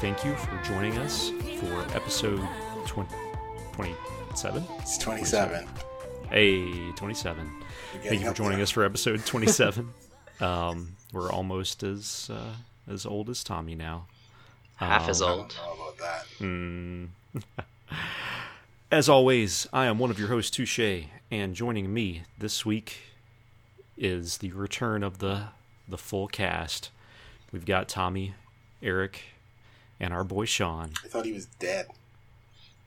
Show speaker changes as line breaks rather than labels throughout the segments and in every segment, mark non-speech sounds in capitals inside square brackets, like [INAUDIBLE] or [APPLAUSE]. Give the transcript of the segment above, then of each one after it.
thank you for joining us for episode 20, 27.
It's 27.
Hey, 27. Thank you for joining
there.
us for episode 27. [LAUGHS] um, we're almost as uh, as old as Tommy now.
half as
I
old.
don't know about that. [LAUGHS]
As always, I am one of your hosts, Touche, and joining me this week is the return of the the full cast. We've got Tommy, Eric, and our boy Sean.
I thought he was dead.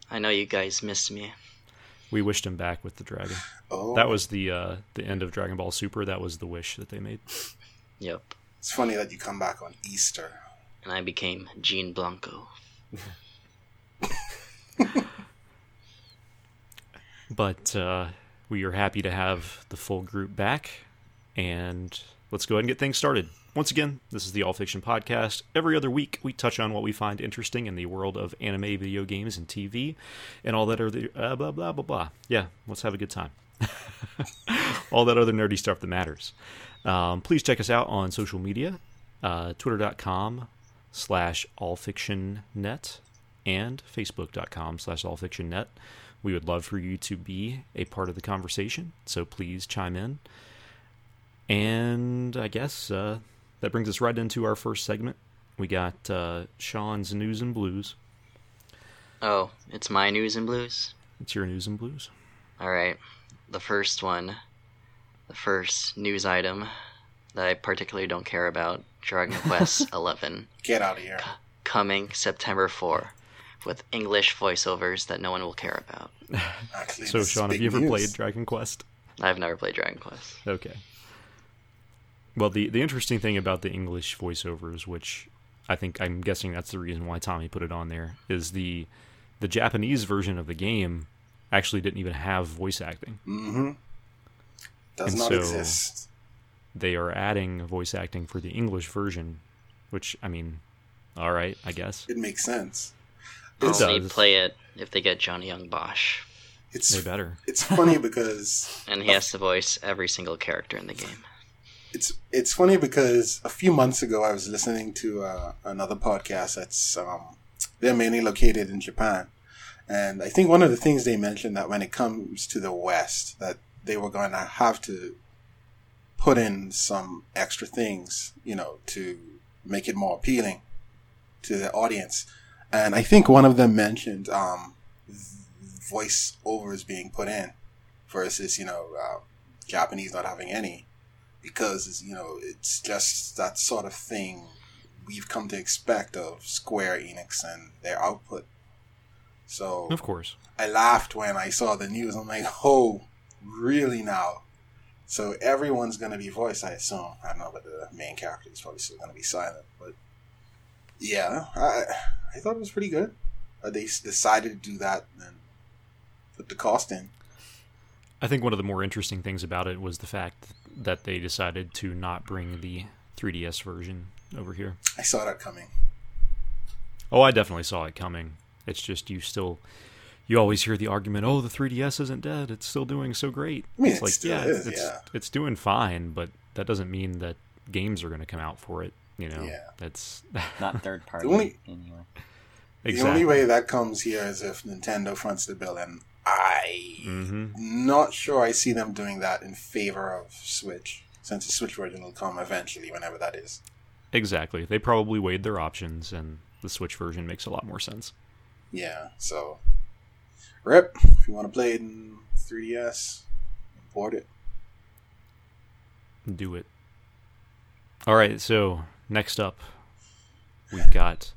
I know you guys missed me.
We wished him back with the dragon.
Oh,
That was the uh, the end of Dragon Ball Super. That was the wish that they made.
Yep.
It's funny that you come back on Easter.
And I became Jean Blanco. [LAUGHS]
But uh, we are happy to have the full group back, and let's go ahead and get things started. Once again, this is the All Fiction Podcast. Every other week, we touch on what we find interesting in the world of anime, video games, and TV, and all that other uh, blah blah blah blah. Yeah, let's have a good time. [LAUGHS] all that other nerdy stuff that matters. Um, please check us out on social media, uh, twitter.com slash allfictionnet and facebook.com slash allfictionnet. We would love for you to be a part of the conversation, so please chime in. And I guess uh, that brings us right into our first segment. We got uh, Sean's News and Blues.
Oh, it's my news and blues?
It's your News and Blues.
Alright. The first one, the first news item that I particularly don't care about Dragon Quest [LAUGHS] XI,
Get out of here.
coming September 4 with English voiceovers that no one will care about. [LAUGHS]
Actually,
So, Sean, have you ever
news.
played Dragon Quest?
I've never played Dragon Quest.
Okay. Well, the the interesting thing about the English voiceovers, which I think I'm guessing that's the reason why Tommy put it on there, is the the Japanese version of the game actually didn't even have voice acting.
Mm-hmm. Does
And
not
so-
exist.
They are adding voice acting for the English version, which I mean, all right, I guess
It makes sense.
I'll
It
only
does.
play it if they get Johnny Young Bosch.
It's
they better.
it's funny because [LAUGHS]
And he has to voice every single character in the [LAUGHS] game.
It's it's funny because a few months ago I was listening to uh, another podcast that's um, they're mainly located in Japan, and I think one of the things they mentioned that when it comes to the West that they were going to have to put in some extra things, you know, to make it more appealing to the audience, and I think one of them mentioned um, voice overs being put in versus you know uh, Japanese not having any because it's, you know it's just that sort of thing we've come to expect of Square Enix and their output. So
Of course.
I laughed when I saw the news. I'm like, [LAUGHS] oh, really now? So everyone's gonna be voiced, I assume. I don't know, but the main character is probably still gonna be silent. But yeah, I I thought it was pretty good. They decided to do that and put the cost in.
I think one of the more interesting things about it was the fact that they decided to not bring the 3DS version over here.
I saw that coming.
Oh, I definitely saw it coming. It's just you still you always hear the argument, "Oh, the 3DS isn't dead. It's still doing so great."
I mean,
it's
it
like,
still
yeah,
is,
it's
yeah.
it's doing fine, but that doesn't mean that games are going to come out for it, you know.
Yeah.
That's [LAUGHS]
not third party
only-
anyway.
exactly.
The only way that comes here is if Nintendo fronts the bill, and I
Mhm.
not sure I see them doing that in favor of Switch, since the Switch version will come eventually, whenever that is.
Exactly. They probably weighed their options and the Switch version makes a lot more sense.
Yeah, so rip. If you want to play it in 3DS, import it.
Do it. All right, so next up, we've [LAUGHS] got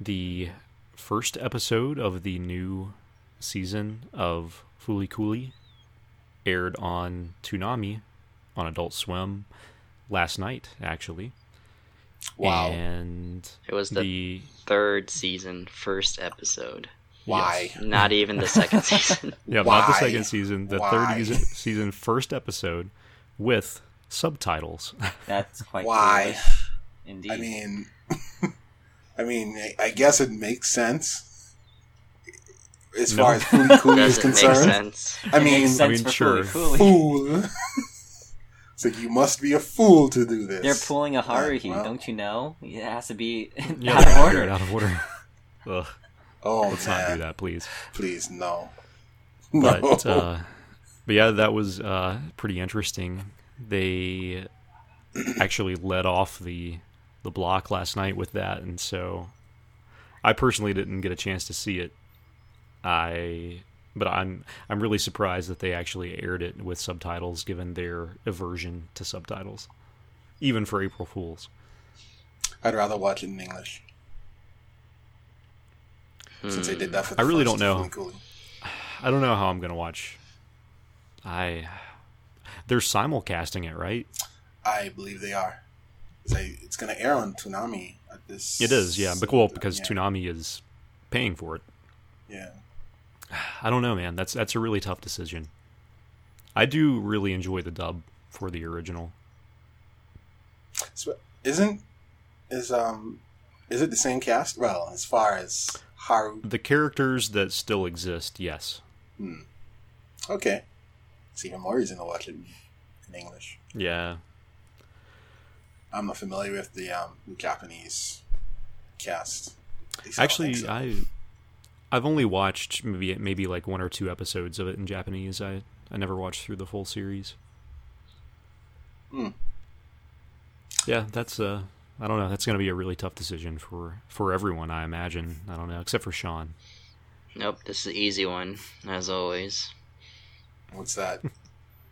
the first episode of the new season of Fooly Cooly aired on Toonami on Adult Swim last night, actually.
Wow.
And
It was the,
the
third season, first episode.
Why?
Not even the second [LAUGHS] season.
yeah, not the second season, the
Why?
third season, season first episode with subtitles. [LAUGHS]
That's quite
Why?
foolish. Indeed.
I mean, [LAUGHS] I mean, I, I guess it makes sense as
No.
far as Fooly Cooly is concerned.
sense.
I mean,
makes sense
mean,
for
sure.
Fooly
fool. it's like you must be a fool to do this.
They're pulling a Haruhi,
well.
don't you know? It has to be [LAUGHS]
Yeah,
out of
they're
order.
Out of order. [LAUGHS] Ugh,
Oh,
let's
man.
not do that, please.
Please, no. [LAUGHS]
but
no.
uh, but yeah, that was uh, pretty interesting. They [CLEARS THROAT] actually led off the the block last night with that, and so I personally didn't get a chance to see it. I but I'm I'm really surprised that they actually aired it with subtitles, given their aversion to subtitles, even for April Fools.
I'd rather watch it in English since they did that for hmm. the
I really don't know. [SIGHS] I don't know how I'm gonna watch. I they're simulcasting it, right?
I believe they are. It's, it's going to air on Toonami at this.
It is, yeah. But well, because
yeah,
Toonami is paying for it.
Yeah. [SIGHS]
I don't know, man. That's that's a really tough decision. I do really enjoy the dub for the original.
So, isn't is um is it the same cast? Well, as far as Haru,
The characters that still exist, yes. Hmm.
okay, it's even more reason to watch it in English.
Yeah.
I'm not familiar with the um Japanese cast. I
Actually,
think so.
I I've only watched maybe maybe like one or two episodes of it in Japanese. I I never watched through the full series.
Hmm.
Yeah, that's uh I don't know. That's going to be a really tough decision for for everyone, I imagine. I don't know, except for Sean.
Nope, this is the easy one, as always.
what's that?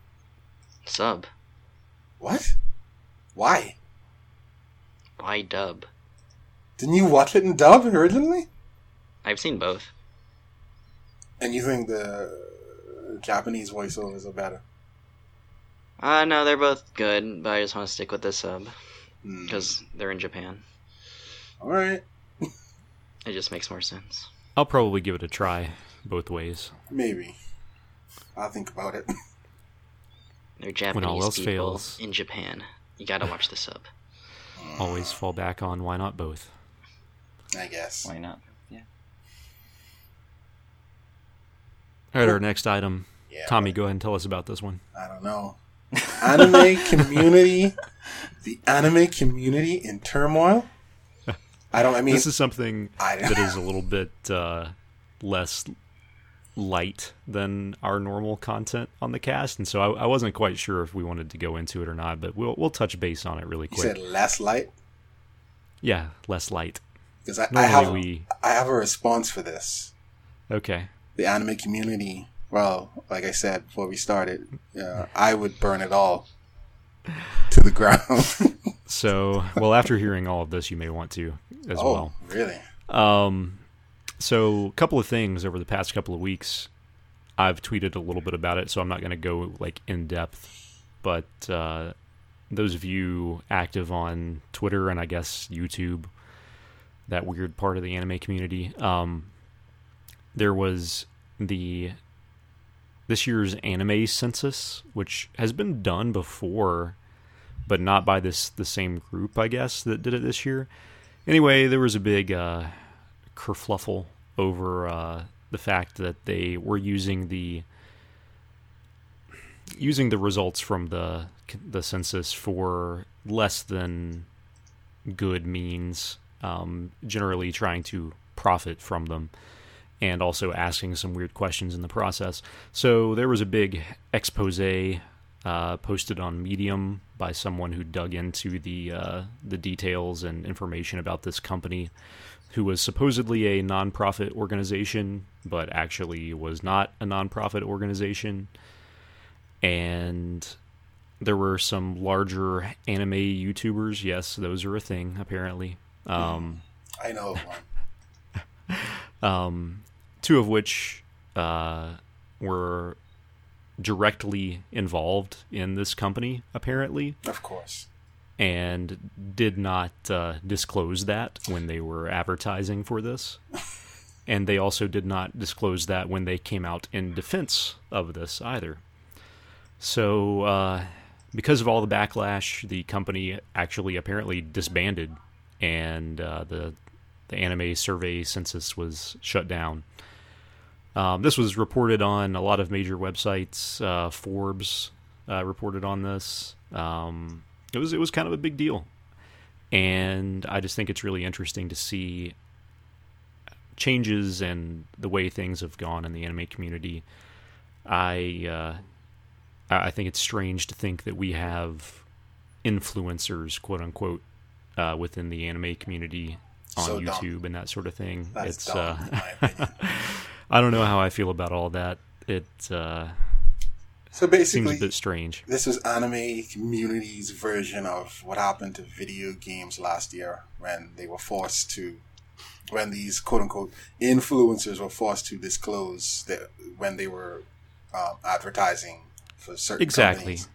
[LAUGHS]
Sub.
what? Why?
Why dub?
Didn't you watch it in dub originally?
I've seen both.
And you think the Japanese voiceovers are better?
Uh, no, they're both good, but I just want to stick with the sub.
Hmm.
Because they're in Japan.
All right,
It just makes more sense.
I'll probably give it a try both ways.
maybe. I'll think about it. [LAUGHS]
They're Japanese
all else
people
fails.
in Japan. You gotta watch the sub.
Always fall back on why not both.
I guess.
Why not?
All right, our next item.
Yeah,
Tommy, go ahead and tell us about this one.
I don't know. [LAUGHS] Anime community, the anime community in turmoil. I don't. I mean,
this is something
I-
that is [LAUGHS] a little bit uh, less light than our normal content on the cast, and so I, I wasn't quite sure if we wanted to go into it or not. But we'll we'll touch base on it really quick.
you said less light
yeah, less light.
because I, I have
we
I have a response for this.
okay.
The anime community. Well, like I said before we started, uh, I would burn it all to the ground. [LAUGHS]
So, well, after hearing all of this, you may want to as
oh,
well.
really?
Um, so a couple of things over the past couple of weeks, I've tweeted a little bit about it, so I'm not going to go like in depth. But uh, those of you active on Twitter and I guess YouTube, that weird part of the anime community, um, there was the this year's anime census, which has been done before, but not by this the same group, I guess, that did it this year. Anyway, there was a big uh, kerfluffle over uh, the fact that they were using the using the results from the the census for less than good means, um, generally trying to profit from them, and also asking some weird questions in the process. So there was a big expose uh, posted on Medium by someone who dug into the uh, the details and information about this company, who was supposedly a nonprofit organization, but actually was not a nonprofit organization. And there were some larger anime YouTubers. Yes, those are a thing apparently. Um,
I know of one. [LAUGHS]
um, two of which uh, were directly involved in this company, apparently,
Of course.
and did not uh, disclose that when they were advertising for this. [LAUGHS] And they also did not disclose that when they came out in defense of this either. So, uh, because of all the backlash, the company actually apparently disbanded, and uh, the the anime survey census was shut down. Um, this was reported on a lot of major websites. Uh, Forbes uh, reported on this. Um, it was it was kind of a big deal, and I just think it's really interesting to see changes and the way things have gone in the anime community. I uh, I think it's strange to think that we have influencers, quote unquote, uh, within the anime community on
So dumb.
YouTube and that sort of thing.
That's
it's
dumb,
uh,
in my opinion. [LAUGHS]
I don't know how I feel about all that. It uh,
So basically seems
a bit strange.
this was anime community's version of what happened to video games last year when they were forced to, when these quote unquote influencers were forced to disclose that when they were um, advertising for certain
Exactly.
companies.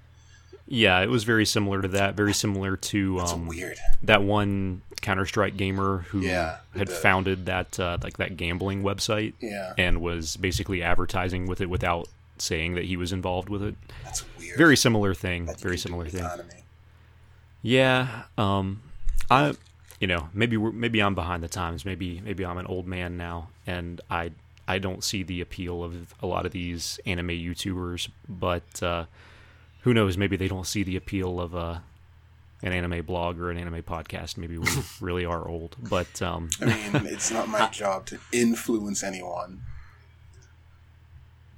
Yeah, it was very similar to that. Very similar to um,
weird.
that one Counter Strike gamer who
Yeah,
had
the-
founded that uh, like that gambling website
Yeah,
and was basically advertising with it without saying that he was involved with it.
that's weird.
Very similar thing. Very similar thing.
Anime.
Yeah. Um, I, you know, maybe we're, maybe I'm behind the times. Maybe maybe I'm an old man now, and I I don't see the appeal of a lot of these anime YouTubers. But uh, who knows? Maybe they don't see the appeal of uh, an anime blog or an anime podcast. Maybe we [LAUGHS] really are old. But um,
I mean, it's not my [LAUGHS] job to influence anyone.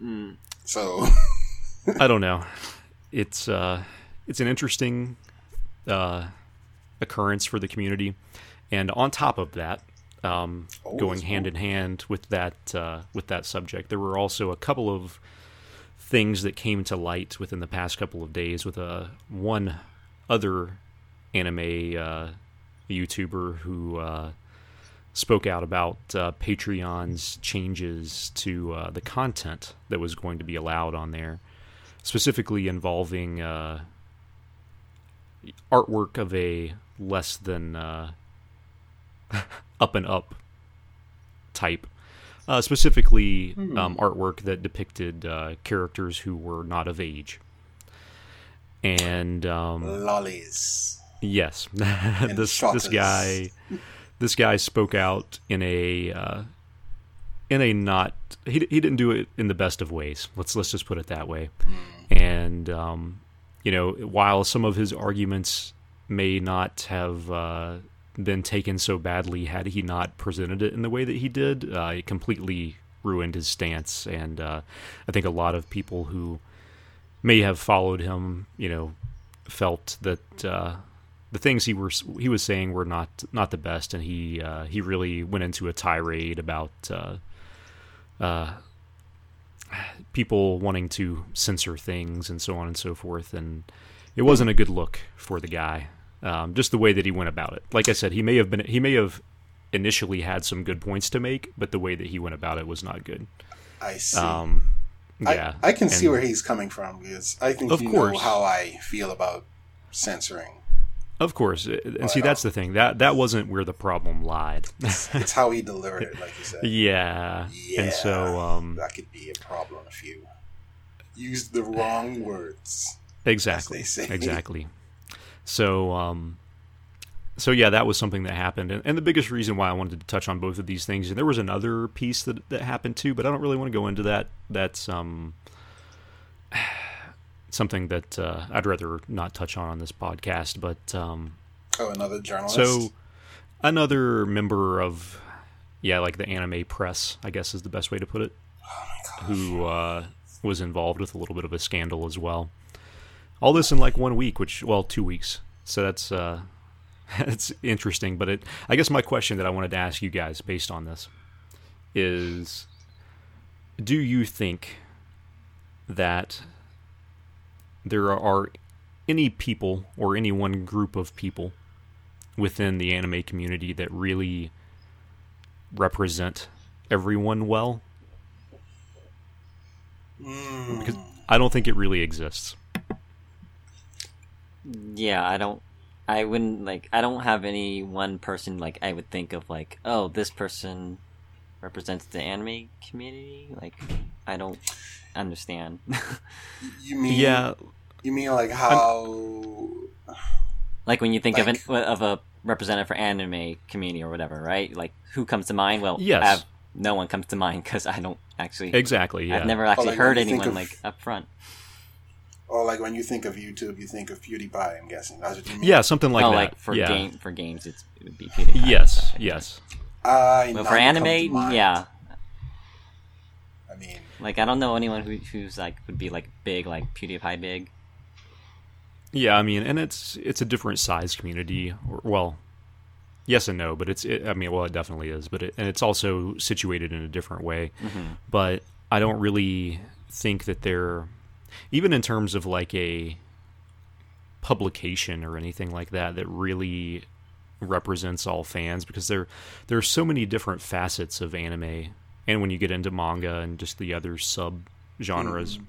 Mm.
So [LAUGHS]
I don't know. It's uh, it's an interesting uh, occurrence for the community, and on top of that, um,
Oh,
going
it's
hand in hand with that uh, with that subject, there were also a couple of things that came to light within the past couple of days with a one other anime uh, YouTuber who uh, spoke out about uh, Patreon's changes to uh, the content that was going to be allowed on there, specifically involving uh, artwork of a less than uh, [LAUGHS] up and up type. Uh, specifically, um, artwork that depicted uh, characters who were not of age. And um,
lolis.
Yes, [LAUGHS] this this guy, this guy spoke out in a uh, in a not he he didn't do it in the best of ways. Let's let's just put it that way. And um, you know, while some of his arguments may not have uh, been taken so badly had he not presented it in the way that he did, uh, it completely ruined his stance. And uh, I think a lot of people who may have followed him, you know, felt that uh, the things he was he was saying were not not the best, and he uh, he really went into a tirade about uh, uh, people wanting to censor things and so on and so forth, and it wasn't a good look for the guy. Um, just the way that he went about it. Like I said, he may have been he may have initially had some good points to make, but the way that he went about it was not good.
I see.
Um, yeah,
I, I can see where he's coming from because I think
Of
you
course.
know how I feel about censoring.
Of course, and see
uh,
that's the thing that that wasn't where the problem lied. [LAUGHS]
It's how he delivered it, like you said.
yeah. [LAUGHS]
Yeah,
and so um,
that could be a problem if you use the wrong words.
exactly, exactly. So um, so yeah, that was something that happened, and, and the biggest reason why I wanted to touch on both of these things, and there was another piece that that happened too, but I don't really want to go into that. That's um something that uh, I'd rather not touch on on this podcast, but um,
Oh, another journalist.
So, another member of, yeah, like the anime press, I guess is the best way to put it, who uh, was involved with a little bit of a scandal as well. all this in like one week, which well, two weeks. So that's uh, [LAUGHS] that's interesting. But it, I guess my question that I wanted to ask you guys based on this is, do you think that there are any people or any one group of people within the anime community that really represent everyone well? Hmm. Because I don't think it really exists.
Yeah, I don't. I wouldn't like. I don't have any one person like I would think of like, oh, this person represents the anime community. Like, I don't understand. [LAUGHS]
You mean
Yeah,
You mean like how?
like when you think
Like-
of an of a representative for anime community or whatever, right? Like, who comes to mind? Well,
Yes.
I have, no one comes to mind because I don't actually.
exactly. Yeah.
I've never actually
like
heard anyone
of-
like up front.
Or like when you think of YouTube, you think of PewDiePie. I'm guessing that's what you mean.
Yeah, something like
oh,
that.
like for
yeah.
game for games, it's it would be PewDiePie.
Yes, yes.
Uh,
But for anime, yeah,
I mean,
like I don't know anyone who, who's like would be like big, like PewDiePie big.
Yeah, I mean, and it's it's a different size community. Or, well, yes and no, but it's. It, I mean, well, it definitely is, but it, and it's also situated in a different way. Mm-hmm. But I don't really think that they're even in terms of like a publication or anything like that that really represents all fans because there there are so many different facets of anime and when you get into manga and just the other sub genres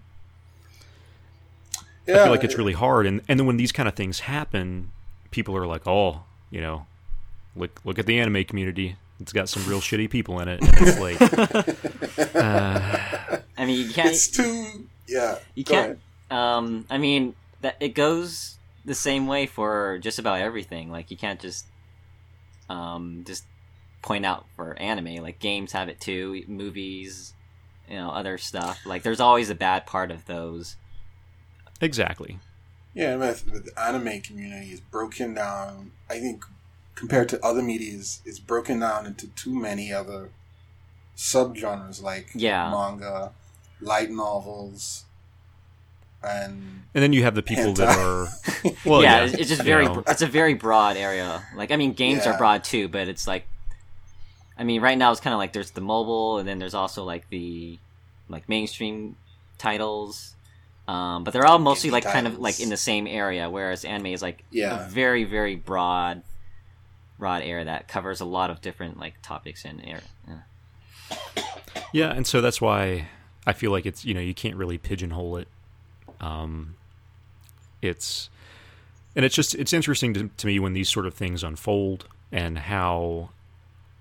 yeah,
I feel like it's really hard. And and then when these kind of things happen, people are like, oh, you know, look look at the anime community. It's got some real shitty people in it. It's like, [LAUGHS]
I mean, you can't.
It's too. Yeah,
you can't. Um, I mean that it goes the same way for just about everything. Like you can't just, um, just point out for anime. Like games have it too. Movies, you know, other stuff. Like there's always a bad part of those.
exactly.
Yeah, with, with the anime community is broken down. I think compared to other medias, it's broken down into too many other subgenres like
Yeah.
manga, light novels, and
And then you have the people that are, [LAUGHS] well,
yeah,
yeah,
it's, it's just
you
very.
know.
It's a very broad area. Like I mean, games
Yeah.
are broad too, but it's like, I mean, right now it's kind of like there's the mobile, and then there's also like the, like mainstream titles. Um, but they're all mostly
Indie
like kind of like in the same area, whereas anime is like
Yeah.
a very very broad, broad area that covers a lot of different like topics and area. Yeah.
Yeah, and so that's why I feel like it's you know you can't really pigeonhole it. Um, it's and it's just it's interesting to, to me when these sort of things unfold and how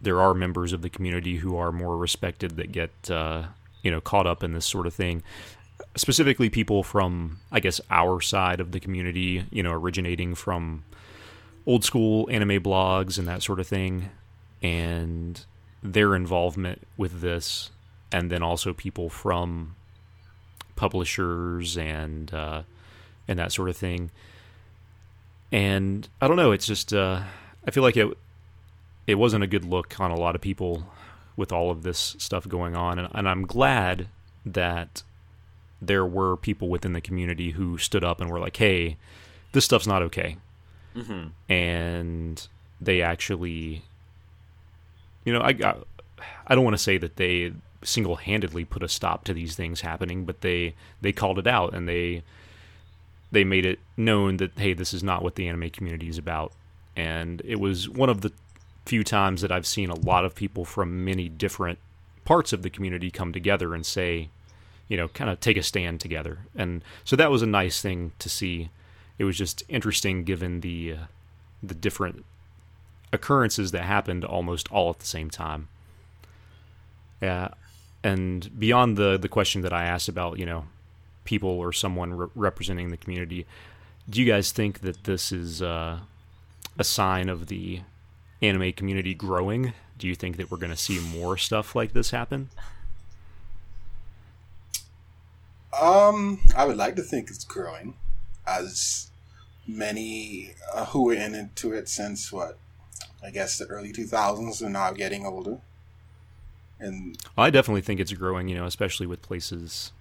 there are members of the community who are more respected that get uh, you know caught up in this sort of thing. Specifically, people from I guess our side of the community, you know, originating from old school anime blogs and that sort of thing, and their involvement with this, and then also people from publishers and uh, and that sort of thing. And I don't know, it's just uh, I feel like it it wasn't a good look on a lot of people with all of this stuff going on, and, and I'm glad that there were people within the community who stood up and were like, "Hey, this stuff's not okay,"
Mm-hmm.
and they actually you know, I I, I don't want to say that they single-handedly put a stop to these things happening, but they they called it out and they they made it known that hey, this is not what the anime community is about. And it was one of the few times that I've seen a lot of people from many different parts of the community come together and say, you know, kind of take a stand together. And so that was a nice thing to see. It was just interesting given the uh, the different occurrences that happened almost all at the same time. Yeah, and beyond the the question that I asked about, you know, people or someone re- representing the community, do you guys think that this is uh, a sign of the anime community growing? Do you think that we're going to see more stuff like this happen?
Um, I would like to think it's growing, as many uh, who were in into it since what, I guess the early two thousands are now getting older, and
I definitely think it's growing, you know, especially with places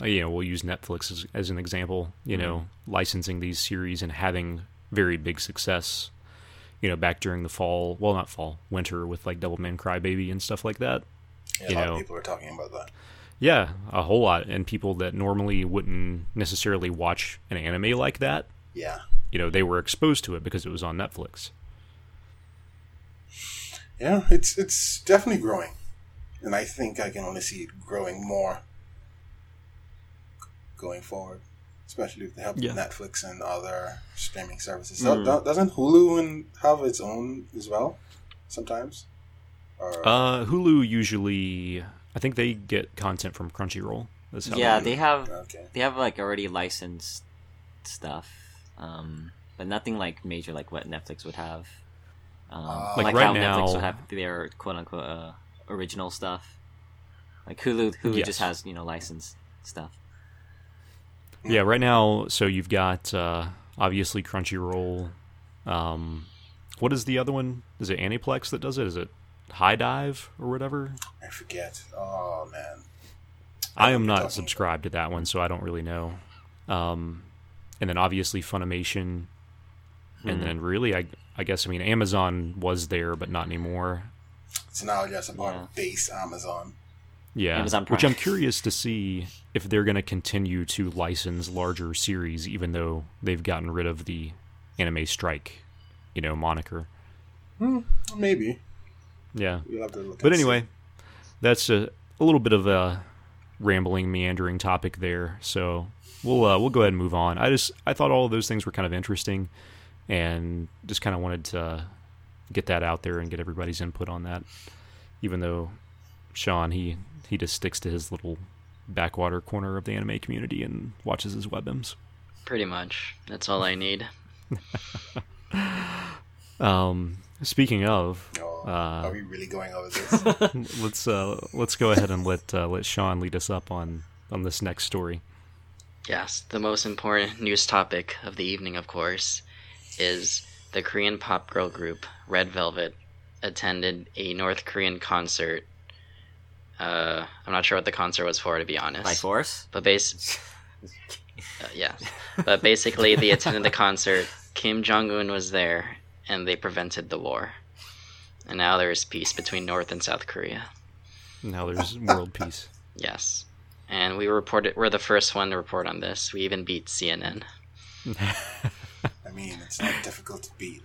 uh, you know, we'll use Netflix as, as an example. You know, licensing these series and having very big success. You know, back during the fall, well, not fall, winter with like Devilman Crybaby and stuff like that.
Yeah,
You
a lot
know.
of people are talking about that.
Yeah, a whole lot, and people that normally wouldn't necessarily watch an anime like that,
Yeah.
you know, they were exposed to it because it was on Netflix.
Yeah, it's it's definitely growing, and I think I can only see it growing more going forward, especially with the help
Yeah.
of Netflix and other streaming services.
Mm.
Do- doesn't Hulu and have its own as well? Sometimes. Or,
Uh, Hulu usually, I think they get content from Crunchyroll. That's how
Yeah,
they-
they have
okay.
they have like already licensed stuff, um, but nothing like major like what Netflix would have. Um,
Ah.
Like
like
right
how
now-
Netflix would have their quote unquote uh, original stuff. Like Hulu, Hulu
Yes.
just has you know licensed stuff.
Yeah, right now, so you've got uh, obviously Crunchyroll. Um, what is the other one? Is it Aniplex that does it? Is it HIDIVE or whatever?
I forget. Oh man.
I am not subscribed to that one, so I don't really know. Um, and then obviously Funimation, and then really, I I guess I mean Amazon was there, but not anymore.
It's now just about
Yeah.
base Amazon.
Yeah,
Amazon
which I'm curious to see if they're going to continue to license larger series, even though they've gotten rid of the anime strike, you know, moniker.
Hmm, Maybe.
Yeah,
We'll have to look
but
and see.
anyway, that's a, a little bit of a rambling, meandering topic there. So we'll uh, we'll go ahead and move on. I just I thought all of those things were kind of interesting, and just kind of wanted to get that out there and get everybody's input on that. Even though Sean he he just sticks to his little backwater corner of the anime community and watches his webms.
Pretty much. That's all I need. [LAUGHS]
Um, speaking of,
Oh,
uh,
are we really going over this? [LAUGHS]
let's uh, let's go ahead and let uh, let Sean lead us up on on this next story.
Yes, the most important news topic of the evening, of course, is the Korean pop girl group Red Velvet attended a North Korean concert. Uh, I'm not sure what the concert was for, to be honest.
By force?
But base, [LAUGHS] uh, yeah. But basically, they attended the concert. Kim Jong Un was there, and they prevented the war. And now there is peace between North and South Korea.
Now there's world peace. [LAUGHS]
Yes, and we reported. We're the first one to report on this. We even beat CNN. [LAUGHS]
I mean, it's not difficult to beat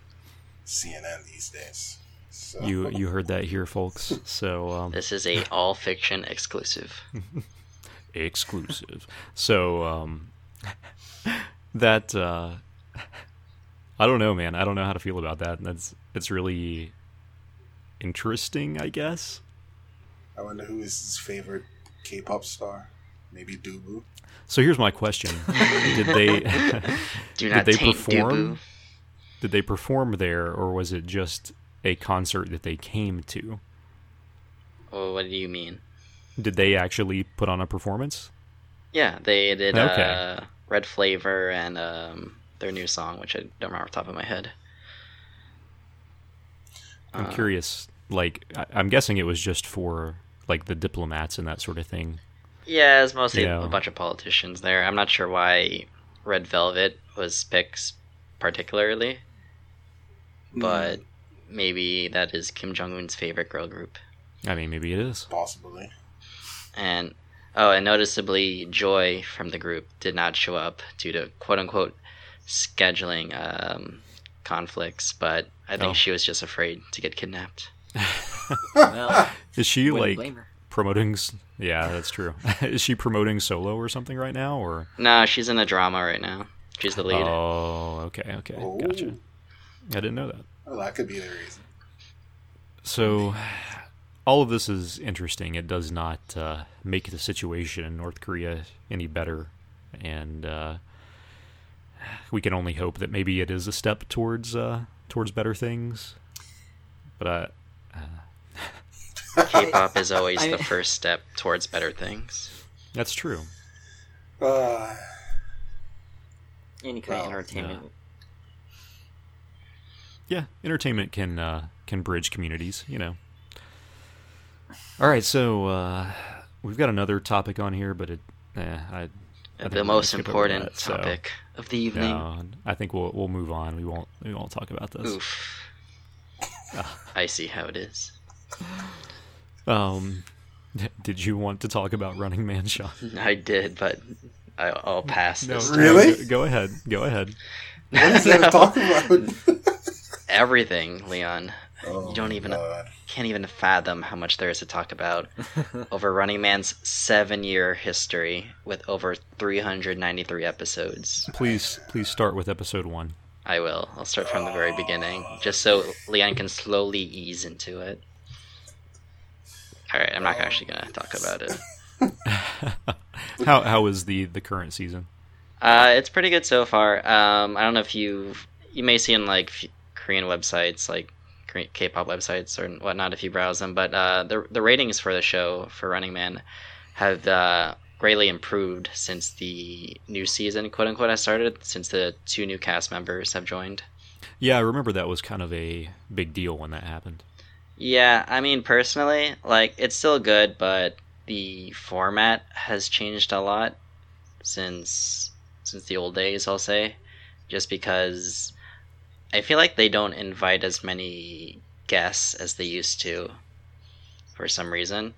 CNN these days. So,
You you heard that here, folks. So um,
This is a all fiction exclusive. [LAUGHS]
exclusive. So um, [LAUGHS] that uh, I don't know, man. I don't know how to feel about that. That's it's really interesting, I guess.
I wonder who is his favorite K-pop star. Maybe Dubu.
So here's my question: Did they [LAUGHS]
Do
did
not
they perform?
Dubu.
Did they perform there, or was it just a concert that they came to?
Oh, what do you mean?
Did they actually put on a performance?
Yeah, they did
Okay.
uh, Red Flavor and um, their new song, which I don't remember off the top of my head.
I'm
Uh,
curious. Like, I- I'm guessing it was just for like the diplomats and that sort of thing.
Yeah, it's mostly
Yeah.
a bunch of politicians there. I'm not sure why Red Velvet was picked particularly, but maybe that is Kim Jong Un's favorite girl group.
I mean, maybe it is.
Possibly.
And oh, and noticeably, Joy from the group did not show up due to quote unquote scheduling um, conflicts. But I think
Oh.
she was just afraid to get kidnapped. [LAUGHS]
Well,
Is she like promoting? Yeah, that's true. [LAUGHS] is she promoting solo or something right now, or?
No, she's in a drama right now. She's the lead.
Oh, okay, okay,
Oh.
gotcha. I didn't know that.
Well, that could be the reason.
So, all of this is interesting. It does not uh, make the situation in North Korea any better, and uh, we can only hope that maybe it is a step towards uh, towards better things. But [LAUGHS]
K-pop is always
I-
the first step towards better things.
that's true.
Uh,
Any kind of
Well,
entertainment.
Yeah, entertainment can uh, can bridge communities, you know. All right, so uh, we've got another topic on here, but it eh, I, I
the most
gonna skip over
important
that, so,
topic of the evening.
no, I think we'll we'll move on. We won't we won't talk about this.
Oof. I see how it is.
Um, [LAUGHS] did you want to talk about Running Man, Sean?
I did, but I, I'll pass this. time.
Really?
Go, go ahead. Go ahead.
What is there [LAUGHS] to talk about? [LAUGHS]
Everything, Leon.
Oh,
you don't even
God.
can't even fathom how much there is to talk about [LAUGHS] over Running Man's seven-year history with over 393 episodes.
Please please start with episode one.
I will. I'll start from the very beginning, just so Leon can slowly ease into it. All right, I'm not actually gonna talk about it. [LAUGHS]
How how is the the current season?
Uh, it's pretty good so far. Um, I don't know if you you may see in like f- Korean websites, like K-pop websites or whatnot, if you browse them. But uh, the the ratings for the show for Running Man have uh, greatly improved since the new season, quote unquote, has started. Since the two new cast members have joined.
Yeah, I remember that was kind of a big deal when that happened.
Yeah, I mean personally, like it's still good, but the format has changed a lot since since the old days, I'll say. Just because I feel like they don't invite as many guests as they used to for some reason.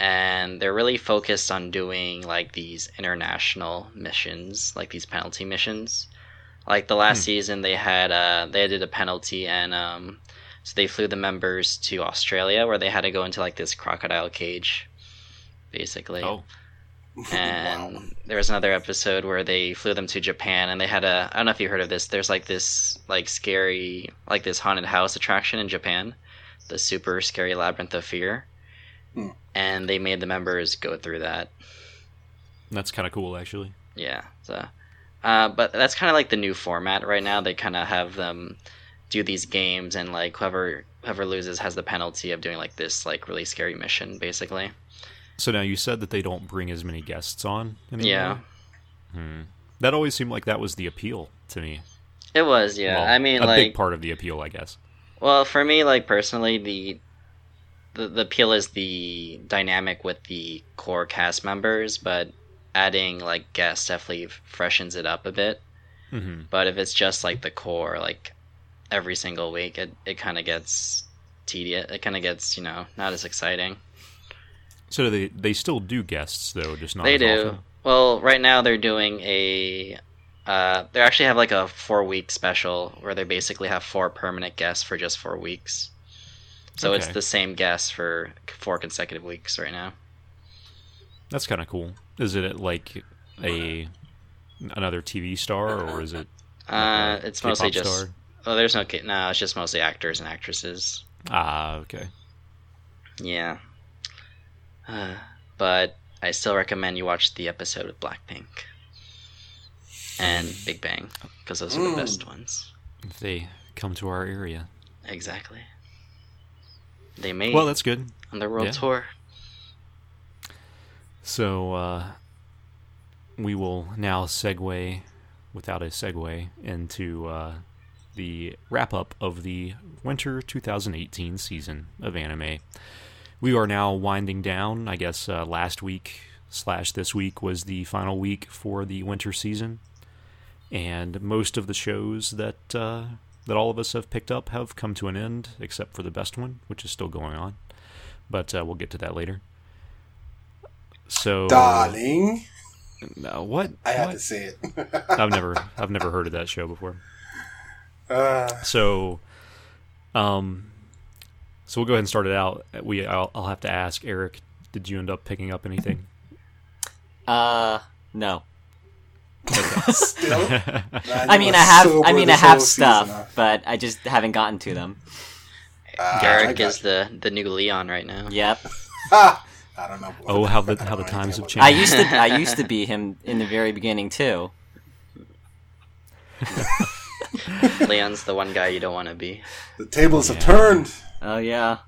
And they're really focused on doing like these international missions, like these penalty missions. Like the last season they had uh they did a penalty and um so they flew the members to Australia where they had to go into like this crocodile cage, basically.
Oh, [LAUGHS]
And
Wow.
there was another episode where they flew them to Japan and they had a I don't know if you heard of this. There's like this like scary like this haunted house attraction in Japan, the super scary labyrinth of fear.
Hmm.
And they made the members go through that.
that's kind of cool, actually.
Yeah. So, uh, but that's kind of like the new format right now. They kind of have them do these games, and like whoever whoever loses has the penalty of doing like this like really scary mission, basically.
So now you said that they don't bring as many guests on anymore.
Yeah,
that always seemed like that was the appeal to me.
it was. Yeah,
Well,
I mean,
a
like,
big part of the appeal, I guess.
well, for me, like personally, the the the appeal is the dynamic with the core cast members, but adding like guests definitely freshens it up a bit.
hmm
But if it's just like the core, like every single week, it, it kind of gets tedious. It kind of gets, you know, not as exciting.
So they they still do guests though, just not
they do.
often?
Well, right now they're doing a. Uh, they actually have like a four week special where they basically have four permanent guests for just four weeks. So it's the same guests for four consecutive weeks right now.
That's kind of cool. Is it like a another TV star or is it?
Uh,
like a
it's mostly just.
star?
Oh, there's no. No, it's just mostly actors and actresses.
Ah, okay.
Yeah. Uh, [SIGHS] but I still recommend you watch the episode with Blackpink and Big Bang because those are the best ones.
If they come to our area,
Exactly. They made
well, that's good.
on their world
yeah.
tour.
So uh, we will now segue, without a segue, into uh, the wrap up of the winter 2018 season of anime. We are now winding down. I guess uh, last week slash this week was the final week for the winter season, and most of the shows that uh, that all of us have picked up have come to an end, except for the best one, which is still going on. But uh, we'll get to that later. So,
Darling,
no, what?
I had to say it. [LAUGHS]
I've never, I've never heard of that show before.
uh,
So, um, so we'll go ahead and start it out. We, I'll, I'll have to ask Eric. Did you end up picking up anything? [LAUGHS]
Uh, no.
still, [LAUGHS]
I mean, I have. I mean, I have stuff,
season, huh?
but I just haven't gotten to them.
I
Garrick
got
is the the new Leon right now.
Yep.
Ha! [LAUGHS] I don't know.
Oh, how the how the times
anything
have
I
changed.
used to. I used to be him in the very beginning too.
Leon's the one guy you don't want to be.
The tables have turned.
Oh yeah.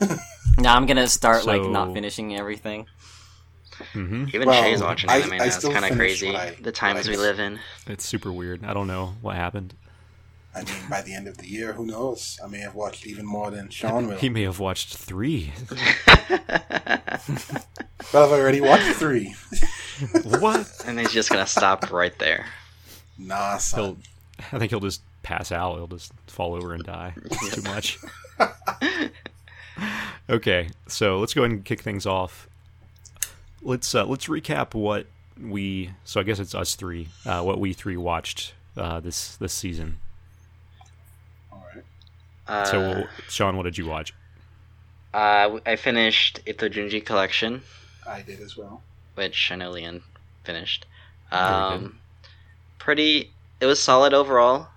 [LAUGHS] now I'm gonna start like not finishing everything.
hmm
Even
Well,
Shay's watching
I-
anime
I
now. It's kind of crazy.
I-
the times
what
we live in.
It's super weird. I don't know what happened.
I mean, by the end of the year, who knows? I may have watched even more than Sean [LAUGHS] will.
He may have watched three. [LAUGHS]
But I've already watched three.
what?
and he's just gonna stop right there.
Nah,
He'll. I think he'll just pass out. He'll just fall over and die. It's too much. [LAUGHS] okay, so let's go ahead and kick things off. Let's uh, let's recap what we. So I guess it's us three. Uh, what we three watched uh, this this season.
All right.
Uh,
So Sean, what did you watch?
uh, I finished Ito Junji Collection,
I did as well.
which I know Leon finished. Um, pretty. It was solid overall.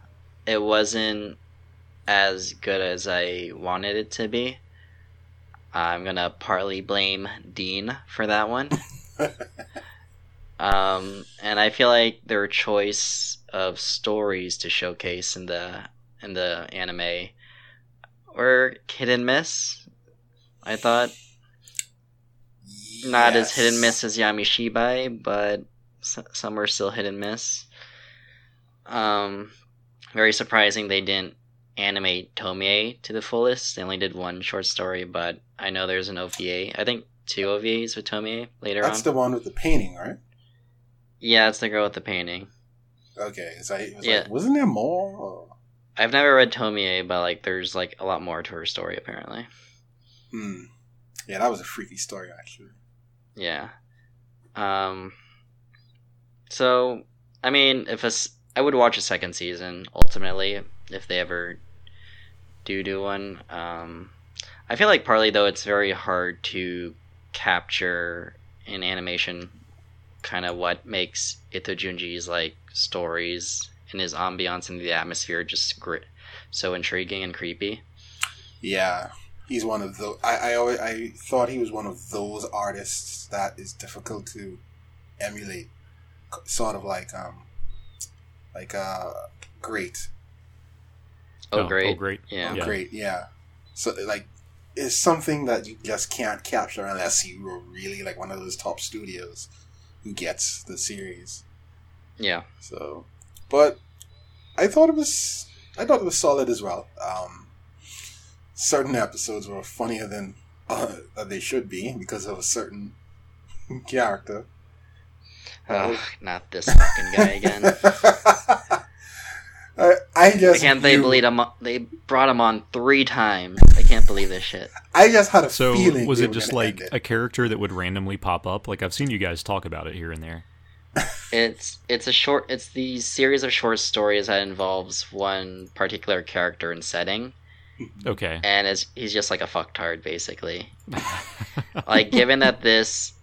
It wasn't as good as I wanted it to be. I'm gonna partly blame Deen for that one. [LAUGHS] um, and I feel like their choice of stories to showcase in the in the anime were hit and miss. I thought not as hit and miss as Yamishibai, but s- some were still hit and miss. Um, very surprising they didn't animate Tomie to the fullest. They only did one short story, but I know there's an OVA. I think two OVAs with Tomie later
That's
on.
the one with the painting, right?
Yeah, it's the girl with the painting.
Okay. It was
Yeah.
like, wasn't there more? Or-
I've never read Tomie, but like there's like a lot more to her story apparently.
Hmm. Yeah, that was a freaky story, actually.
Yeah. Um. So, I mean, if a I would watch a second season ultimately if they ever do do one. Um, I feel like partly though it's very hard to capture in animation kind of what makes Ito Junji's like stories and his ambiance and the atmosphere just gr- so intriguing and creepy.
Yeah, he's one of those. I I always I thought he was one of those artists that is difficult to emulate. Sort of like um, like uh, great,
Oh, great!
Oh, great.
Yeah.
Oh,
great, yeah. So like, it's something that you just can't capture unless you were really like one of those top studios who gets the series.
Yeah.
So, but I thought it was I thought it was solid as well. Um, certain episodes were funnier than uh, than they should be because of a certain [LAUGHS] character.
Ugh, not this fucking guy again. [LAUGHS]
I, I
I
just
can't they
knew-
believe him? They brought him on three times. I can't believe this shit.
I just had a
So
feeling.
was it just like
it.
a character that would randomly pop up? Like I've seen you guys talk about it here and there.
It's it's a short. It's the series of short stories that involves one particular character and setting,
Okay.
and it's, he's just like a fucktard basically. [LAUGHS] like given that this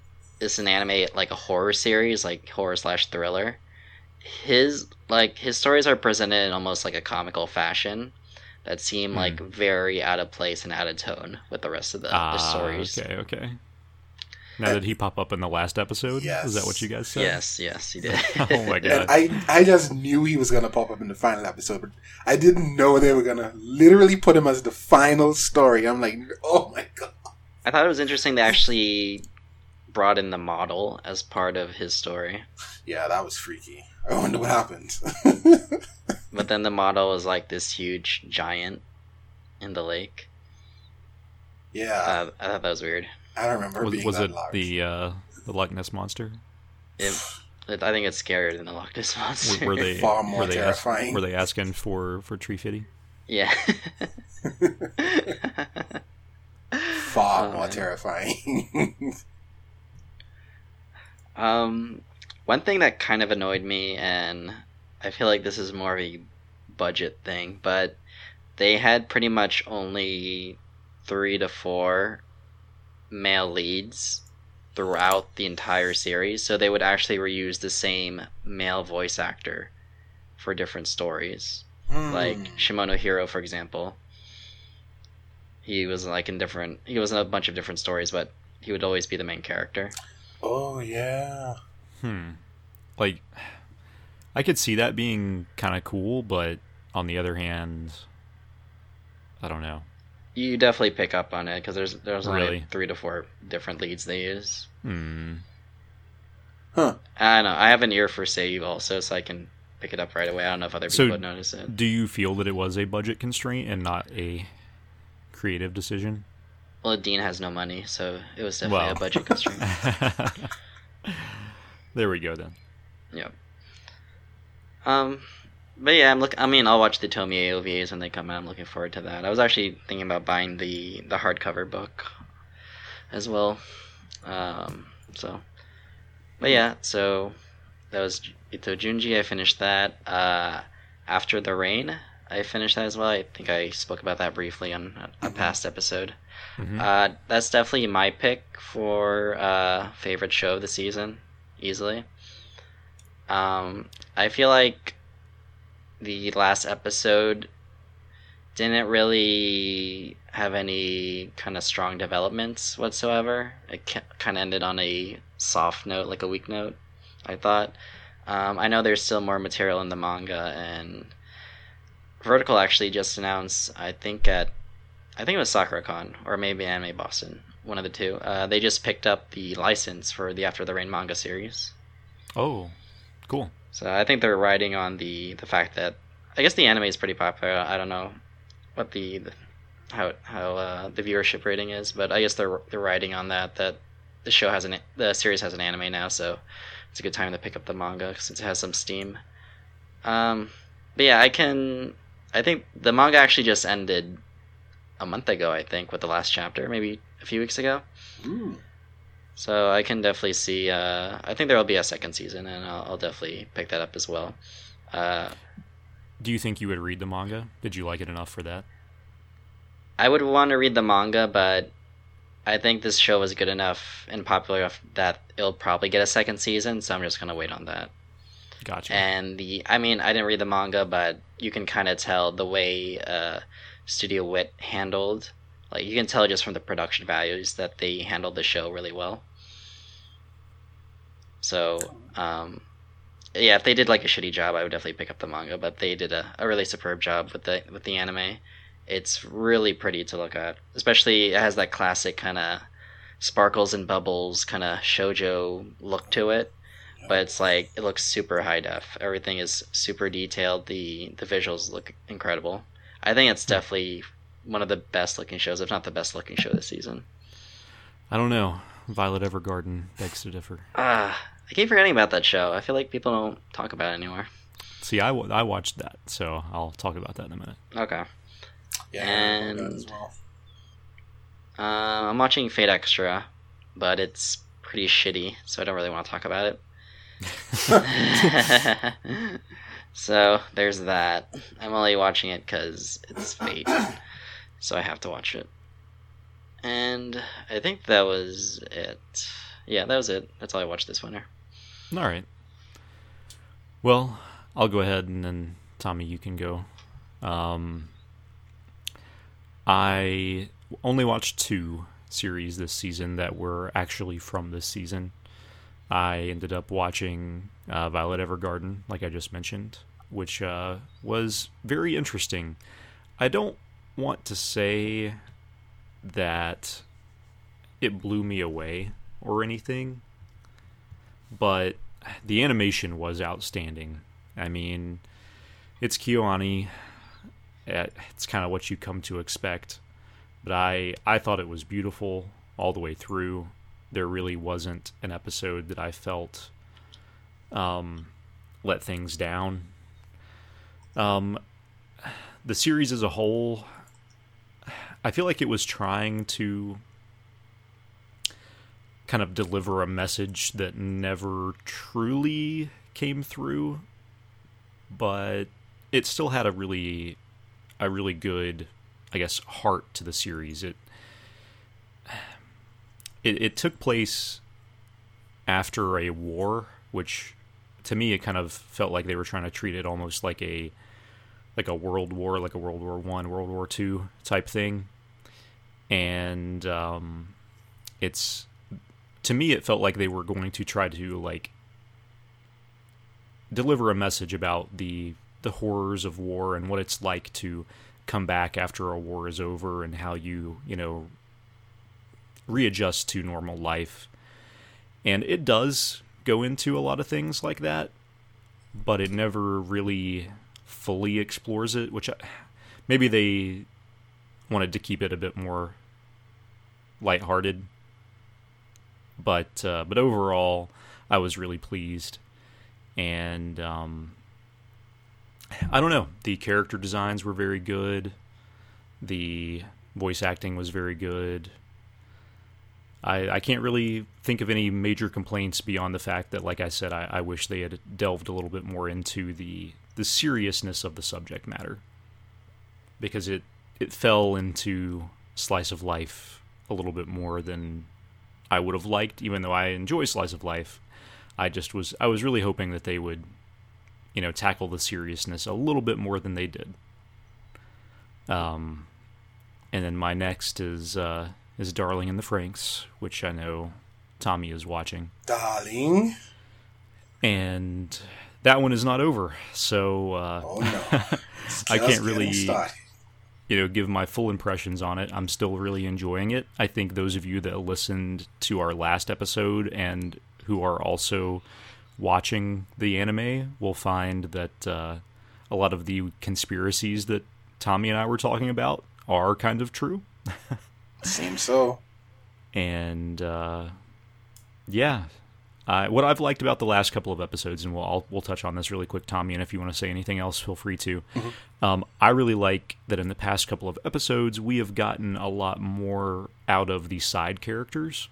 is an anime like a horror series, like horror slash thriller, his like his stories are presented in almost like a comical fashion that seem
Hmm.
like very out of place and out of tone with the rest of the, the
Ah,
stories.
okay, okay. Now did he pop up in the last episode? Is that what you guys said?
Yes, yes, he did. [LAUGHS]
Oh my
And
god.
I I just knew he was gonna pop up in the final episode, but I didn't know they were gonna literally put him as the final story. I'm like, oh my god.
I thought it was interesting they actually brought in the model as part of his story.
Yeah, that was freaky. I wonder what happened. [LAUGHS]
But then the model was like this huge giant in the lake.
yeah,
Uh, I thought that was weird.
I don't remember
Was,
being
was
that
it
large.
the uh, the Loch Ness monster?
It, it, I think it's scarier than the Loch Ness monster.
Were, were they [LAUGHS]
Far more
were they ask-
terrifying.
were they asking for for tree fitty?
yeah. [LAUGHS]
far
Oh,
more
man.
terrifying.
um, one thing that kind of annoyed me, and I feel like this is more of a budget thing, but they had pretty much only three to four male leads throughout the entire series, so they would actually reuse the same male voice actor for different stories. Like
Hmm.
Shimono Hiro, for example. He was like in different. He was in a bunch of different stories, but he would always be the main character.
Oh yeah.
Hmm. Like, I could see that being kind of cool, but on the other hand, I don't know.
You definitely pick up on it because there's there's only
Really?
three to four different leads they use.
Hmm.
Huh.
I don't know. I have an ear for save also, so I can pick it up right away. I don't know if other
So-
people would notice it.
Do you feel that it was a budget constraint and not a creative decision?
Well, Deen has no money, so it was definitely
Well.
a budget constraint. [LAUGHS]
There we go then.
Yep. Um, but yeah, I'm look. I mean, I'll watch the Tomie OVAs when they come out. I'm looking forward to that. I was actually thinking about buying the the hardcover book as well. Um, so, but yeah, so that was Ito Junji. I finished that. Uh, After the Rain, I finished that as well. I think I spoke about that briefly on a, a past episode.
Mhm.
Uh, that's definitely my pick for uh, favorite show of the season, easily. Um, I feel like the last episode didn't really have any kind of strong developments whatsoever. It kind of ended on a soft note, like a weak note. I thought. Um, I know there's still more material in the manga, and Vertical actually just announced. I think at, I think it was SakuraCon or maybe Anime Boston, one of the two. Uh, they just picked up the license for the After the Rain manga series.
Oh, cool.
So I think they're riding on the the fact that I guess the anime is pretty popular. I don't know what the, the how how uh, the viewership rating is, but I guess they're they're riding on that that the show has an the series has an anime now, so it's a good time to pick up the manga since it has some steam. Um, but yeah, I can. I think the manga actually just ended a month ago. I think with the last chapter, maybe few weeks ago.
Ooh.
So I can definitely see. Uh, I think there will be a second season, and I'll, I'll definitely pick that up as well. Uh,
Do you think you would read the manga? Did you like it enough for that?
I would want to read the manga, but I think this show is good enough and popular enough that it'll probably get a second season. So I'm just gonna wait on that.
Gotcha.
And the, I mean, I didn't read the manga, but you can kind of tell the way uh, Studio Wit handled. Like you can tell just from the production values that they handled the show really well. So, um, yeah, if they did like a shitty job, I would definitely pick up the manga. But they did a, a really superb job with the with the anime. It's really pretty to look at, especially it has that classic kind of sparkles and bubbles kind of shojo look to it. But it's like it looks super high def. Everything is super detailed. The the visuals look incredible. I think it's definitely one of the best looking shows, if not the best looking show this season.
I don't know. Violet Evergarden begs to differ.
Ah, I keep forgetting about that show. I feel like people don't talk about it anymore.
See, I, w- I watched that, so I'll talk about that in a minute.
Okay.
Yeah,
and
as well.
uh, I'm watching Fate Extra, but it's pretty shitty, so I don't really want to talk about it. [LAUGHS] [LAUGHS] so there's that. I'm only watching it because it's Fate, so I have to watch it. And I think that was it. Yeah, that was it. That's all I watched this winter.
All right. Well, I'll go ahead and then Tommy, you can go. Um, I only watched two series this season that were actually from this season. I ended up watching uh, Violet Evergarden, like I just mentioned, which uh, was very interesting. I don't want to say that it blew me away or anything, but the animation was outstanding. I mean, it's Kyoani. Eh, It's kind of what you come to expect, but I I thought it was beautiful all the way through. There really wasn't an episode that I felt um, let things down. Um, the series as a whole, I feel like it was trying to kind of deliver a message that never truly came through, but it still had a really a really good, I guess, heart to the series. It it, it took place after a war, which to me it kind of felt like they were trying to treat it almost like a like a world war, like a World War One, World War Two type thing, and um, it's to me it felt like they were going to try to like deliver a message about the the horrors of war and what it's like to come back after a war is over and how you you know readjust to normal life. And it does go into a lot of things like that but it never really fully explores it which I, maybe they wanted to keep it a bit more lighthearted but uh, but overall I was really pleased. And um, I don't know, the character designs were very good. The voice acting was very good. I, I can't really think of any major complaints beyond the fact that, like I said, I, I wish they had delved a little bit more into the the seriousness of the subject matter because it it fell into slice of life a little bit more than I would have liked, even though I enjoy slice of life. I just was I was really hoping that they would, you know, tackle the seriousness a little bit more than they did. Um, and then my next is uh, is Darling in the Franxx, which I know Tommy is watching,
Darling.
and that one is not over. So uh,
Oh no. [LAUGHS]
I can't really- you know, give my full impressions on it. I'm still really enjoying it. I think those of you that listened to our last episode and who are also watching the anime will find that uh, a lot of the conspiracies that Tommy and I were talking about are kind of true. [LAUGHS]
Seems so.
and uh, yeah, I, what I've liked about the last couple of episodes, and we'll I'll, we'll touch on this really quick, Tommy. And if you want to say anything else, feel free to. Um, I really like that in the past couple of episodes, we have gotten a lot more out of the side characters.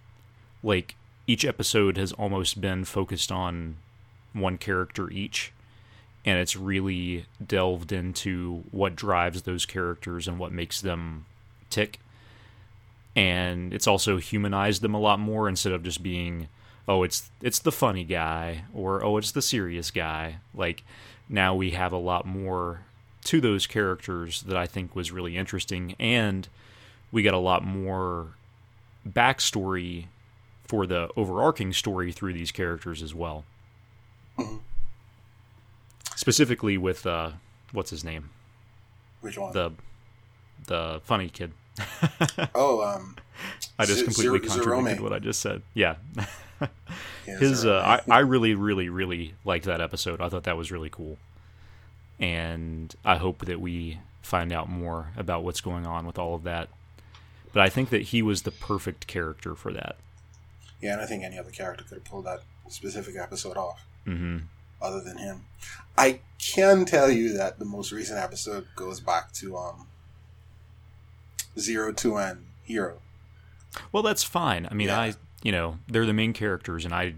Like each episode has almost been focused on one character each. And it's really delved into what drives those characters and what makes them tick and it's also humanized them a lot more instead of just being oh it's it's the funny guy or oh it's the serious guy like now we have a lot more to those characters that I think was really interesting and we got a lot more backstory for the overarching story through these characters as well specifically with uh what's his name
Which one?
the the funny kid [LAUGHS]
oh, um,
I just completely
Zer-
contradicted
Zorome.
what I just said. Yeah. [LAUGHS] His uh, I, I really, really, really liked that episode. I thought that was really cool. And I hope that we find out more about what's going on with all of that. But I think that he was the perfect character for that.
yeah, and I think any other character could have pulled that specific episode off,
hmm
other than him. I can tell you that the most recent episode goes back to um, to and Hiro.
Well, that's fine. I mean,
Yeah.
I, you know, they're the main characters, and I,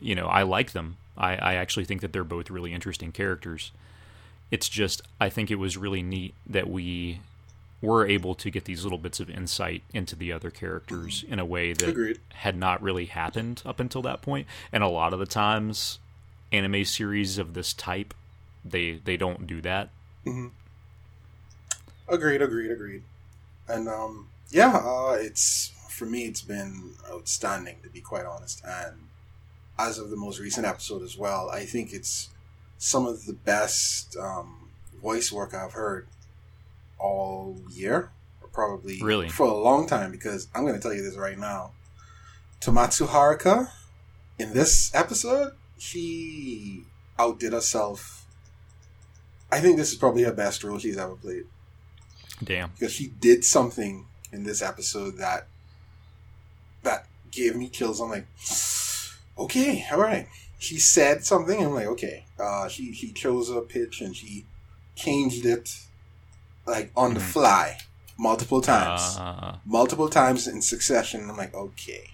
you know, I like them. I, I actually think that they're both really interesting characters. It's just, I think it was really neat that we were able to get these little bits of insight into the other characters in a way that
Agreed.
had not really happened up until that point. And a lot of the times, anime series of this type, they they don't do that.
Agreed, agreed, agreed. And um, yeah, uh, it's for me, it's been outstanding to be quite honest. And as of the most recent episode as well, I think it's some of the best um, voice work I've heard all year, or probably
Really?
for a long time. Because I'm going to tell you this right now, Tomatsu Haruka in this episode, she outdid herself. I think this is probably her best role she's ever played
Damn.
because she did something in this episode that that gave me chills. I'm like, okay, all right. She said something. I'm like, okay. Uh, she she chose a pitch and she changed it like on the
Mhm.
fly multiple times,
Uh,
multiple times in succession. I'm like, okay.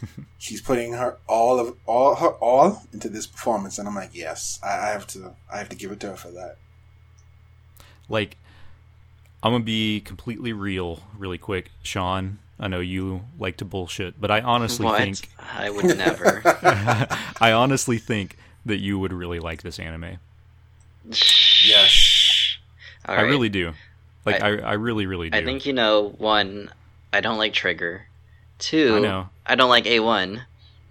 [LAUGHS] She's putting her all of all her all into this performance, and I'm like, yes, I, I have to I have to give it to her for that.
like I'm gonna be completely real, really quick, Sean. I know you like to bullshit, but I honestly
what?
think
I would never. [LAUGHS]
I honestly think that you would really like this anime.
Yes.
All
I really do. Like I, I, really, really do.
I think you know. One, I don't like Trigger. Two,
I know.
I don't like A1.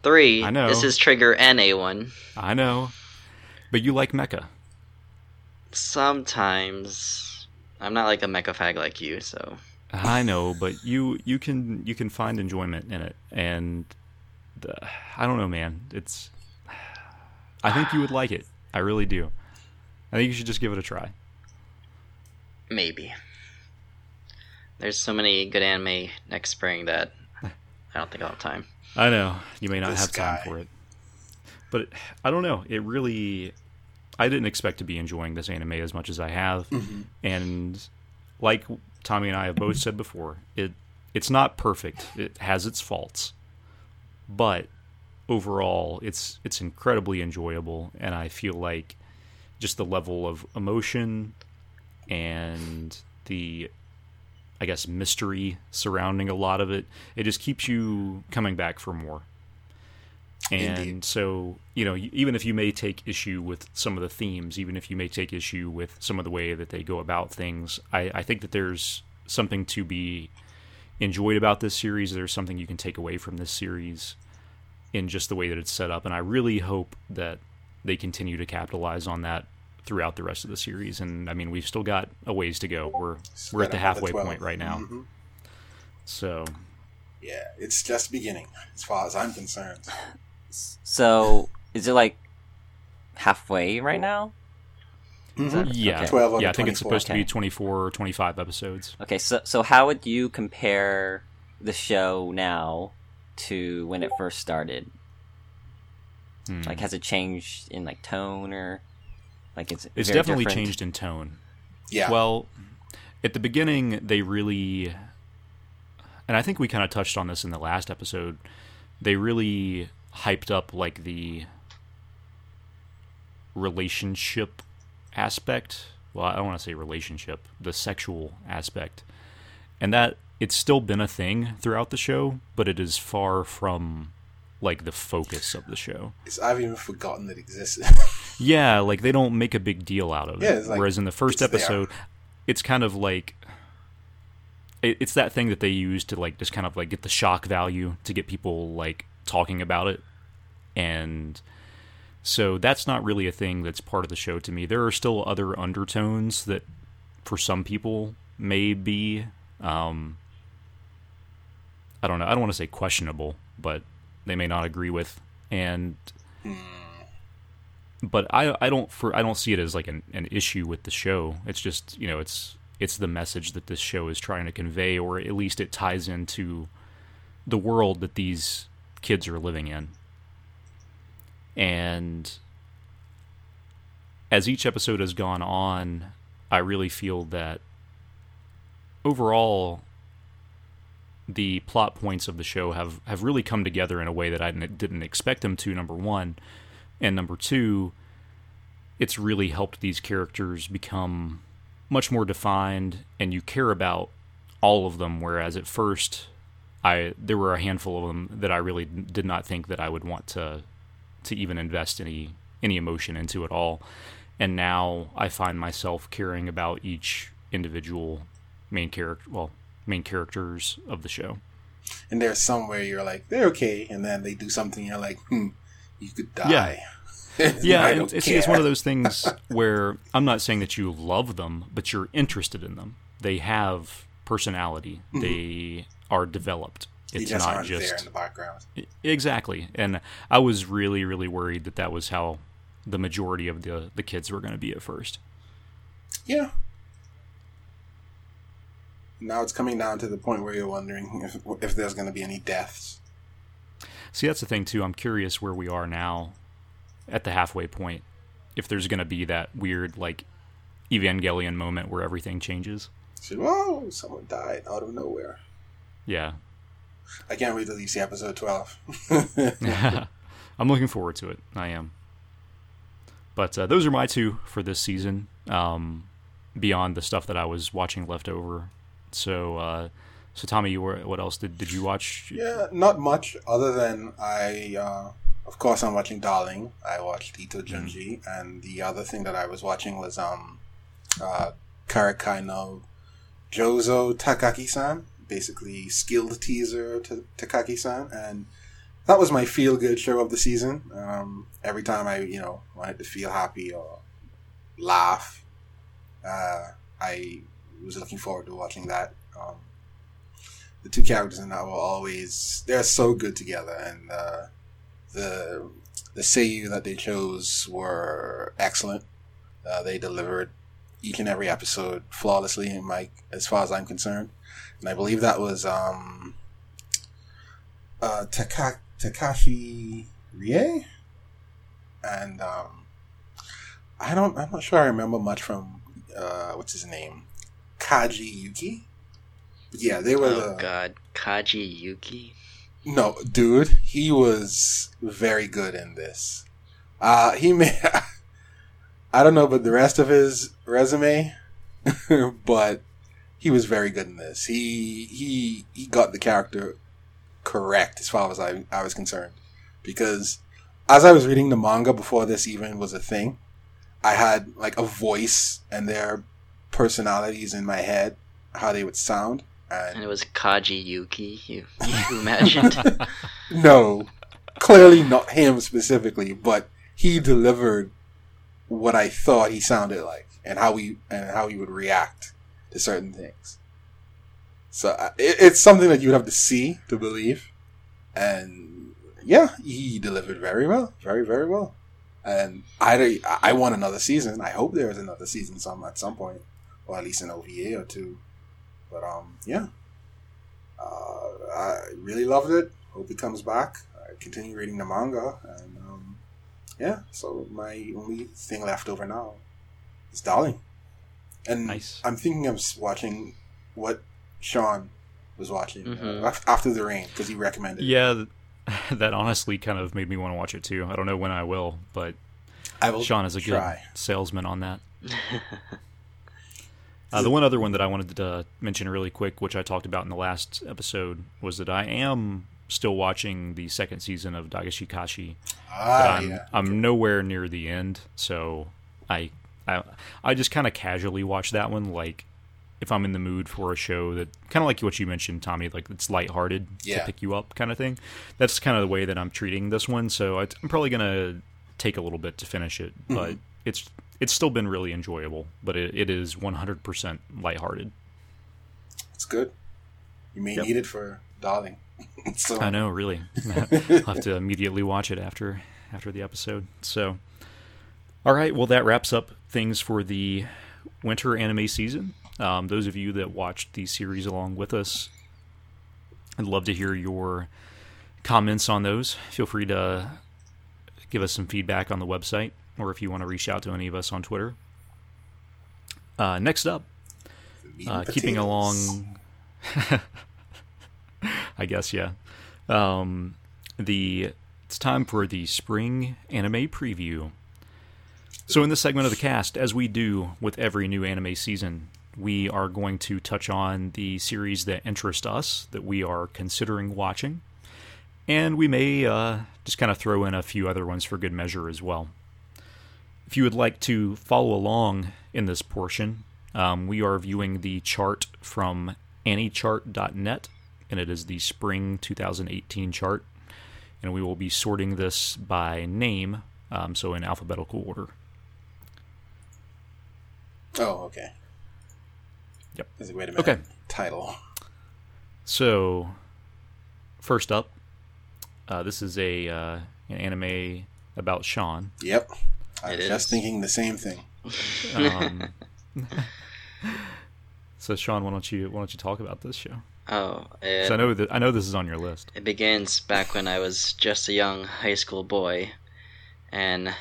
Three,
I know.
this is Trigger and A1.
I know. But you like mecha.
Sometimes I'm not like a mecha fag like you, so
I know, but you you can you can find enjoyment in it, and the, I don't know, man. It's I think you would like it. I really do. I think you should just give it a try.
maybe. There's so many good anime next spring that [LAUGHS] I don't think I'll have time.
I know you may not
This
have time for it. but I don't know. It really, I didn't expect to be enjoying this anime as much as I have, mm-hmm. and like Tommy and I have both said before, it it's not perfect. It has its faults, but overall, it's it's incredibly enjoyable, and I feel like just the level of emotion and the I guess mystery surrounding a lot of it, it just keeps you coming back for more. And
Indeed.
so, you know, even if you may take issue with some of the themes, even if you may take issue with some of the way that they go about things, I, I think that there's something to be enjoyed about this series. There's something you can take away from this series in just the way that it's set up. And I really hope that they continue to capitalize on that throughout the rest of the series. And I mean, we've still got a ways to go. We're we're at the halfway
12.
point right now.
Mhm.
So
Yeah, it's just beginning as far as I'm concerned.
So is it like halfway right now?
Mhm.
yeah,
Okay.
12
yeah, I think it's
24.
supposed to be 24 or 25 episodes.
Okay, so so how would you compare the show now to when it first started?
Hmm.
Like, has it changed in like tone or like it's
it's definitely
different?
changed in tone.
Yeah.
Well, at the beginning, they really, and I think we kind of touched on this in the last episode. They really hyped up like the relationship aspect. Well, I don't want to say relationship, the sexual aspect, and that it's still been a thing throughout the show, but it is far from like the focus of the show.
It's, I've even forgotten it existed. [LAUGHS]
Yeah, like they don't make a big deal out of it.
Yeah, it's like,
Whereas in the first
it's there.
episode, it's kind of like it, it's that thing that they use to like just kind of like get the shock value to get people like talking about it, and so that's not really a thing that's part of the show to me. There are still other undertones that, for some people, may be. Um, I don't know. I don't want to say questionable, but they may not agree with, and but I I don't for I don't see it as like an, an issue with the show. It's just you know it's it's the message that this show is trying to convey, or at least it ties into the world that these kids are living in. And as each episode has gone on, I really feel that overall the plot points of the show have, have really come together in a way that I didn't didn't expect them to, number one. And number two, it's really helped these characters become much more defined and you care about all of them whereas at first I there were a handful of them that I really did not think that I would want to to even invest any any emotion into at all. And now I find myself caring about each individual main character well, main characters of the show.
and there's somewhere you're like, they're okay, and then they do something, you're like, hmm, you could die.
Yeah. [LAUGHS] yeah,
I
and
don't
it's, it's one of those things [LAUGHS] where I'm not saying that you love them, but you're interested in them. They have personality. They are developed. It's
just
not
aren't there in
just
the background.
exactly. And I was really, really worried that that was how the majority of the the kids were going to be at first.
Yeah. Now it's coming down to the point where you're wondering if if there's going to be any deaths.
See, that's the thing too. I'm curious where we are now, at the halfway point. If there's going to be that weird like Evangelion moment where everything changes.
So, whoa, someone died out of nowhere.
Yeah,
I can't wait till you see episode 12. [LAUGHS] [LAUGHS]
I'm looking forward to it. I am. But uh, those are my two for this season. Um, beyond the stuff that I was watching left over. So, uh, so Tommy, you were what else did did you watch?
yeah, not much other than I, uh, of course, I'm watching Darling. I watched Ito Junji, and the other thing that I was watching was um, uh, Karakai no Jozo Takagi-san, basically skilled teaser to Takagi-san, and that was my feel-good show of the season. Um, every time I, you know, wanted to feel happy or laugh, uh, I was looking forward to watching that. Um, the two characters in that were always they're so good together, and uh, the the seiyuu that they chose were excellent. Uh, they delivered each and every episode flawlessly, my as far as I'm concerned, and I believe that was um, uh, Taka- Takahashi Rie. and um, I don't. I'm not sure I remember much from uh, what's his name, Kaji Yuki. But yeah, they were
Oh
the
God, Kaji Yuki.
no dude. He was very good in this. Uh, he may. [LAUGHS] I don't know but the rest of his resume, [LAUGHS] but he was very good in this. He he he got the character correct as far as I, I was concerned. Because as I was reading the manga before this even was a thing, I had like a voice and their personalities in my head, how they would sound.
And
And
it was Kaji Yuki. You, you [LAUGHS] [LAUGHS] imagined? [LAUGHS]
no, clearly not him specifically, but he delivered what I thought he sounded like and how he and how he would react to certain things. So it, it's something that you'd have to see to believe, and yeah, he delivered very well, very very well. And I I want another season. I hope there is another season some at some point, or at least an OVA or two. But um, yeah, uh, I really loved it. Hope it comes back. I continue reading the manga, and um, yeah. So my only thing left over now is Darling, and
Nice.
I'm thinking of watching what Sean was watching
Mhm.
uh, after the rain because he recommended. it.
Yeah, th- [LAUGHS] that honestly kind of made me want to watch it too. I don't know when I will, but
I will.
Sean is a good salesman on that. [LAUGHS] Uh, the one other one that I wanted to mention really quick, which I talked about in the last episode, was that I am still watching the second season of Dagashi Kashi. but
Ah,
I'm,
yeah.
I'm nowhere near the end, so I I, I just kind of casually watch that one, like if I'm in the mood for a show that kind of like what you mentioned, Tommy, like it's lighthearted
Yeah.
to pick you up, kind of thing. That's kind of the way that I'm treating this one. So I, I'm probably gonna take a little bit to finish it, mm-hmm. but it's it's still been really enjoyable. But it, it is 100% lighthearted.
It's good. You may
Yep.
need it for Darling. [LAUGHS] so
I know, really. [LAUGHS] I'll have to immediately watch it after after the episode. So, all right. Well, that wraps up things for the winter anime season. Um, those of you that watched the series along with us, I'd love to hear your comments on those. Feel free to give us some feedback on the website, or if you want to reach out to any of us on Twitter. Uh, next up, uh, keeping along [LAUGHS] I guess yeah. Um, the it's time for the spring anime preview. So in this segment of the cast, as we do with every new anime season, we are going to touch on the series that interest us that we are considering watching, and we may uh, just kind of throw in a few other ones for good measure as well. If you would like to follow along in this portion, um, we are viewing the chart from anichart.net, and it is the spring 2018 chart. And we will be sorting this by name, um, so in alphabetical order.
Oh, okay.
Yep.
Is it- Wait a minute.
Okay.
Title.
So, first up, uh, this is a uh, an anime about Sean.
Yep. I
It
was just thinking the same thing.
Um, [LAUGHS] so, Sean, why don't you why don't you talk about this show?
Oh, it,
I know that I know this is on your list.
it begins back when I was just a young high school boy, and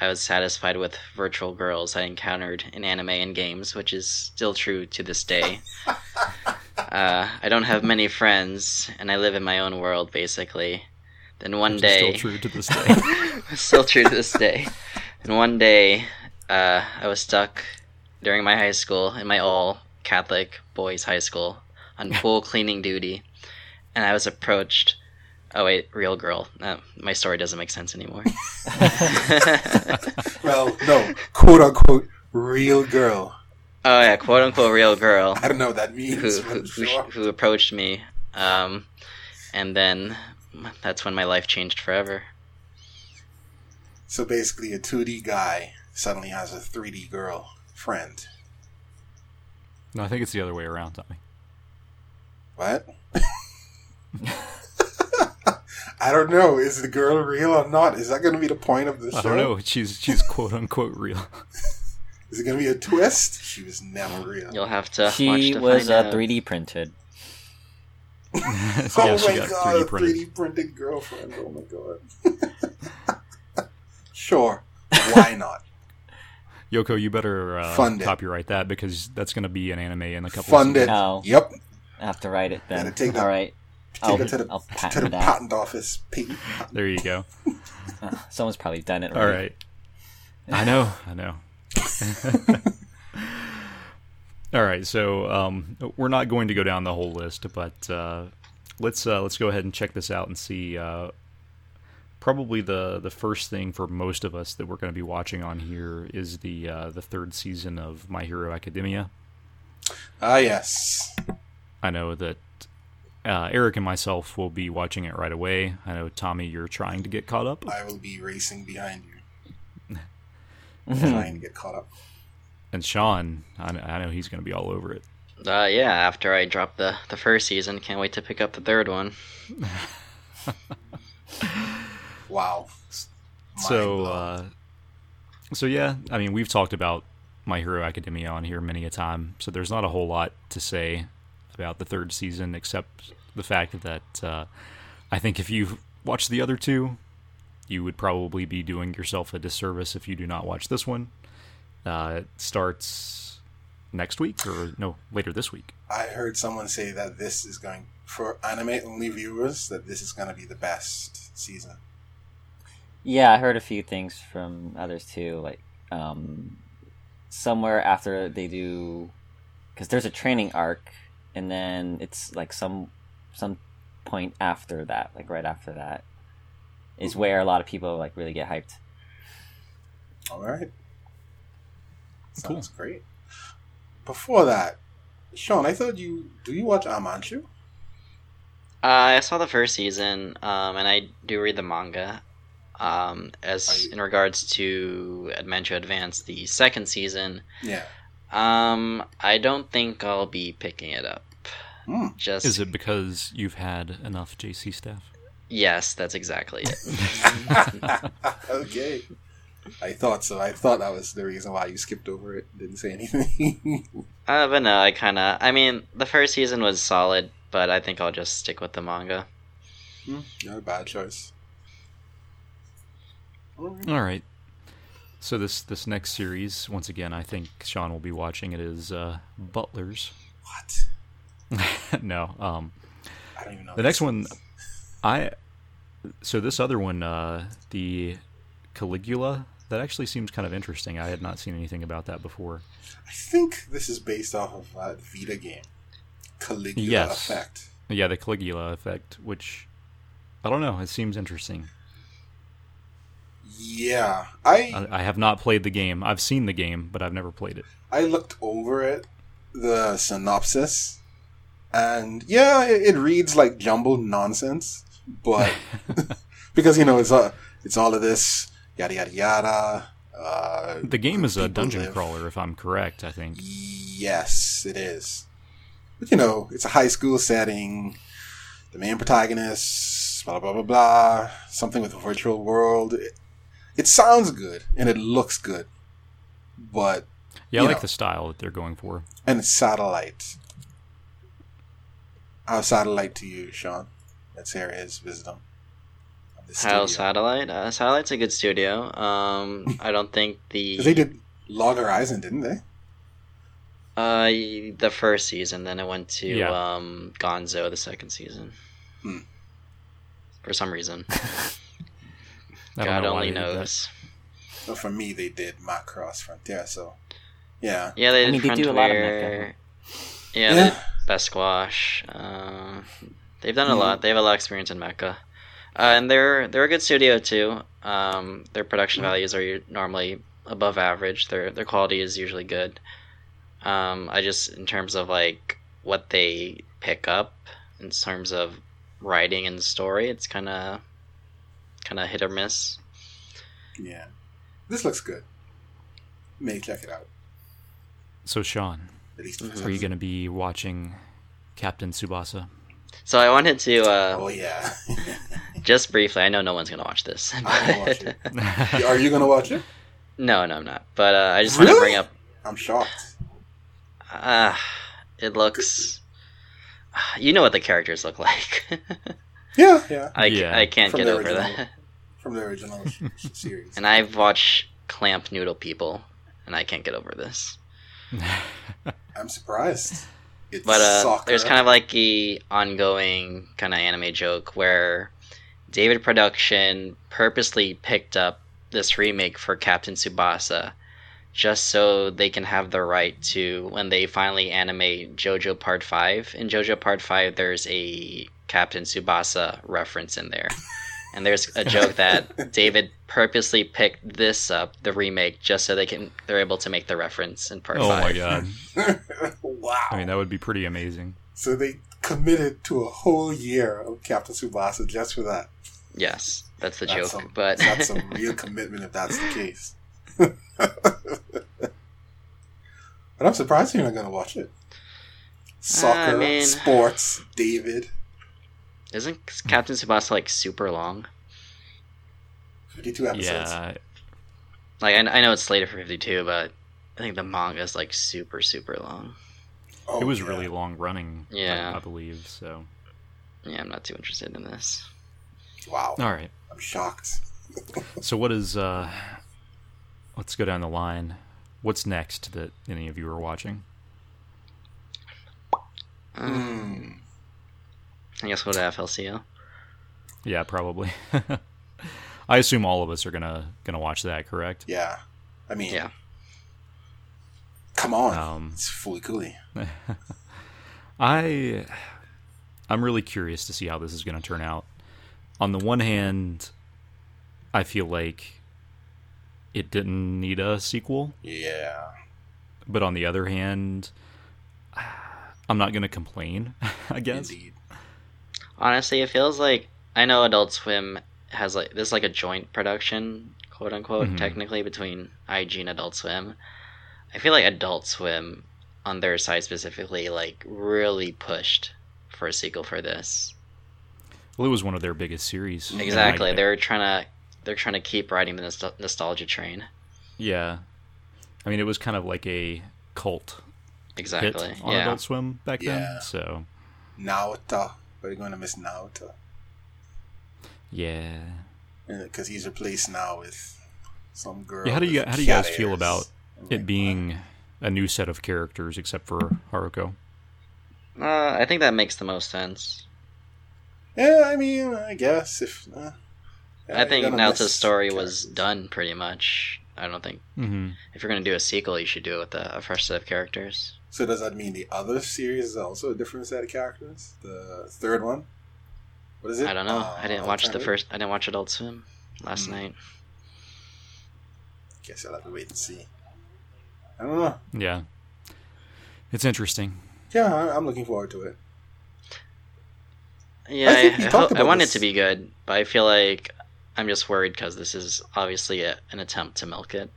I was satisfied with virtual girls I encountered in anime and games, which is still true to this day. [LAUGHS] uh, I don't have many friends, and I live in my own world, basically. Then one
Which
day, [LAUGHS]
still true to this day.
still true to this day. And one day, uh, I was stuck during my high school in my all Catholic boys' high school on pool cleaning duty, and I was approached. Oh wait, real girl. Uh, my story doesn't make sense anymore. [LAUGHS]
Well, no, quote unquote, real girl.
oh yeah, quote unquote real girl
I don't know what that means.
who, who,
sure.
who approached me, um, and then that's when my life changed forever.
So basically, a 2D guy suddenly has a 3D girl friend.
no, I think it's the other way around, Tommy.
What? [LAUGHS] I don't know. Is the girl real or not? Is that going to be the point of the show?
I don't know. She's she's quote unquote real. [LAUGHS]
Is it going to be a twist? She was never real.
You'll have to watch
She
to
was
find
uh, 3D printed. [LAUGHS]
yeah,
oh my god,
3D
a
printed.
3D printed girlfriend. Oh my god. [LAUGHS] Sure. Why not?
Yoko, you better uh,
Fund it.
copyright that because that's going to be an anime in a couple.
Fund
of
it.
No.
Yep.
I have to write it then.
Gotta that-
All right.
Take
I'll,
it to the,
I'll
to
patent
the
that.
patent office. Pete.
There you go. [LAUGHS]
Someone's probably done it.
All
already.
right. I know. I know. [LAUGHS] All right. So um, we're not going to go down the whole list, but uh, let's uh, let's go ahead and check this out and see. Uh, probably the the first thing for most of us that we're going to be watching on here is the uh, the third season of My Hero Academia.
Ah, yes.
I know that uh, Eric and myself will be watching it right away. I know Tommy, you're trying to get caught up,
I will be racing behind you, [LAUGHS] trying to get caught up.
and Sean, I, I know he's going to be all over it.
Uh, yeah, after I dropped the, the first season, can't wait to pick up the third one. [LAUGHS]
Wow.
so uh, so yeah i mean we've talked about my hero academia on here many a time so there's not a whole lot to say about the third season except the fact that uh, i think if you've watched the other two you would probably be doing yourself a disservice if you do not watch this one uh, it starts next week or no later this week
I heard someone say that this is going for anime only viewers that this is going to be the best season.
Yeah, I heard a few things from others too. Like, um, somewhere after they do, because there's a training arc, and then it's like some some point after that, like right after that, is where a lot of people like really get hyped.
All right.
Cool.
Sounds great. Before that, Sean, I thought you do you watch Amanchu?
Uh, I saw the first season, um, and I do read the manga. Um, as
you-
in regards to Amanchu Advance, the second season,
Yeah.
um, I don't think I'll be picking it up.
Hmm.
Just
is it because you've had enough J.C. Staff
yes, that's exactly it. [LAUGHS]
okay. I thought so. I thought that was the reason why you skipped over it. Didn't say anything. [LAUGHS]
uh, but no, I kind of. I mean, the first season was solid, but I think I'll just stick with the manga.
Hmm, Not a bad choice. Alright.
All right. So this this next series, once again, I think Sean will be watching. It is uh, Butlers.
What? [LAUGHS]
no, um,
I don't even know.
the next one, I. So this other one, uh, the Caligula, that actually seems kind of interesting. I had not seen anything about that before.
I think this is based off of that Vita game, Caligula
Yes.
Effect.
Yeah, the Caligula effect, which I don't know. It seems interesting.
Yeah, I
I, I have not played the game. I've seen the game, but I've never played it.
I looked over it, the synopsis, and yeah, it, it reads like jumbled nonsense, but [LAUGHS] because you know it's uh, it's all of this yada yada yada. Uh,
The game is a dungeon
live-
crawler, if I'm correct. I think.
Yes, it is. But you know, it's a high school setting. The main protagonist, blah blah blah blah. Something with a virtual world. It, it sounds good and it looks good, but
Yeah, I like
know.
the style that they're going for.
and it's Satelight. How's Satelight to you, Sean? Let's hear his wisdom.
How. Satelight? Uh, Satelight's a good studio. Um, I don't think the
'Cause they did Log Horizon, didn't they?
uh the first season. Then it went to
Yeah.
um Gonzo the second season.
Hmm.
For some reason, [LAUGHS]
I don't
God
know why
only
they did that.
knows.
Well, for me, they did Macross Frontier, so yeah.
Yeah, they
I
did
mean, they do a lot of
Frontier. Yeah,
Yeah.
they did Basquash. Uh, they've done a
Hmm.
lot. They have a lot of experience in mecha, Uh, and they're they're a good studio too. Um, their production
Hmm.
values are normally above average. Their their quality is usually good. Um, I just in terms of like what they pick up in terms of writing and story, it's kind of kind of hit or miss.
Yeah. This looks good. May check it out.
So, Sean,
At least
Mhm.
are you going to be watching Captain Tsubasa?
So I wanted to uh,
Oh yeah. [LAUGHS]
just briefly. I know no one's gonna watch this.
I'm watch it. [LAUGHS] Are you gonna watch it?
no, no, I'm not. But uh, I just want to bring up.
I'm shocked.
Uh, it looks. You know what the characters look like. [LAUGHS]
Yeah, yeah.
I,
Yeah.
I can't
From
get over
original.
that.
from the original sh- sh- series.
And I've watched Clamp Noodle People, and I can't get over this. [LAUGHS]
I'm surprised. It's
But uh, there's kind of like the ongoing kind of anime joke where David Production purposely picked up this remake for Captain Tsubasa just so they can have the right to when they finally animate JoJo Part 5. In JoJo Part 5 there's a Captain Tsubasa reference in there. [LAUGHS] And there's a joke that [LAUGHS] David purposely picked this up, the remake, just so they can they're able to make the reference in Part
Oh my god. [LAUGHS]
wow.
I mean, that would be pretty amazing.
so they committed to a whole year of Captain Tsubasa just for that.
Yes, that's the
That's
joke.
some,
but
that's a [LAUGHS] real commitment if that's the case. but I'm surprised you're not going to watch it. Soccer,
mean-
sports, David,
isn't Captain Tsubasa like super long?
52 episodes.
Yeah,
Like I, I know it's slated for 52, but I think the manga is like super super long.
Oh,
it was
yeah.
really long running.
Yeah.
I, believe so.
Yeah, I'm not too interested in this.
Wow.
All right.
I'm shocked. [LAUGHS]
So what is? uh Let's go down the line. What's next that any of you are watching?
Hmm.
I guess we'll go to FLCL.
Yeah, probably. [LAUGHS] I assume all of us are gonna gonna watch that, correct?
Yeah. I mean,
Yeah.
come on.
Um,
it's fully coolie. [LAUGHS]
I I'm really curious to see how this is going to turn out. On the one hand, I feel like it didn't need a sequel,
Yeah.
but on the other hand, [SIGHS] I'm not going to complain, [LAUGHS] I guess.
Indeed.
Honestly, it feels like I know Adult Swim has like this is like a joint production, quote unquote,
Mhm.
technically between IG and Adult Swim. I feel like Adult Swim on their side specifically like really pushed for a sequel for this.
Well, it was one of their biggest series.
Exactly.
I-
They're trying to they're trying to keep riding the nostalgia train.
yeah. I mean, it was kind of like a cult
Exactly.
hit on
Yeah.
Adult Swim back
Yeah.
then. So,
Naoto. We're going to miss Naoto.
yeah.
Because he's replaced now with some girl.
Yeah, how do you how do you guys feel about it
like,
being a new set of characters except for Haruko?
Uh, I think that makes the most sense.
Yeah, I mean, I guess if. Uh, yeah,
I think
you're miss
Naoto's story was done pretty much. I don't think
Mm-hmm.
if you're gonna do a sequel, you should do it with a, a fresh set of characters.
So does that mean the other series is also a different set of characters? The third one. What is it?
I don't know.
Uh,
I didn't watch the first. I didn't watch Adult Swim last
Hmm.
night.
Guess I'll have to wait and see. I don't know.
Yeah, it's interesting.
Yeah, I- I'm looking forward to it.
Yeah,
I
I,
think
I,
talked
hope- I
about
want
this.
it to be good, but I feel like I'm just worried because this is obviously a, an attempt to milk it.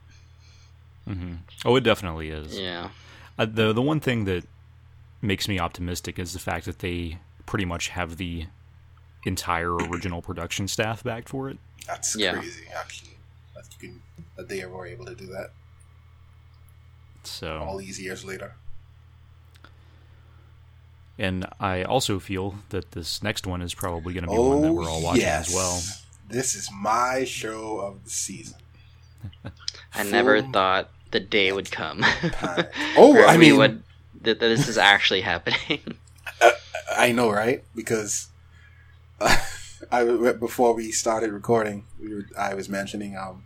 hmm Oh, it definitely is.
Yeah,
Uh, the the one thing that makes me optimistic is the fact that they pretty much have the entire original production staff back for it.
That's
Yeah.
crazy, actually. That you can that they were able to do that
So all
these years later.
and I also feel that this next one is probably going to be one that we're all watching
Oh, yes.
as well.
This is my show of the season. [LAUGHS]
I never thought the day would come.
panic. [LAUGHS] Oh, I mean,
would that, that this is actually happening. [LAUGHS]
I know, right? Because [LAUGHS] I before we started recording, we were, I was mentioning um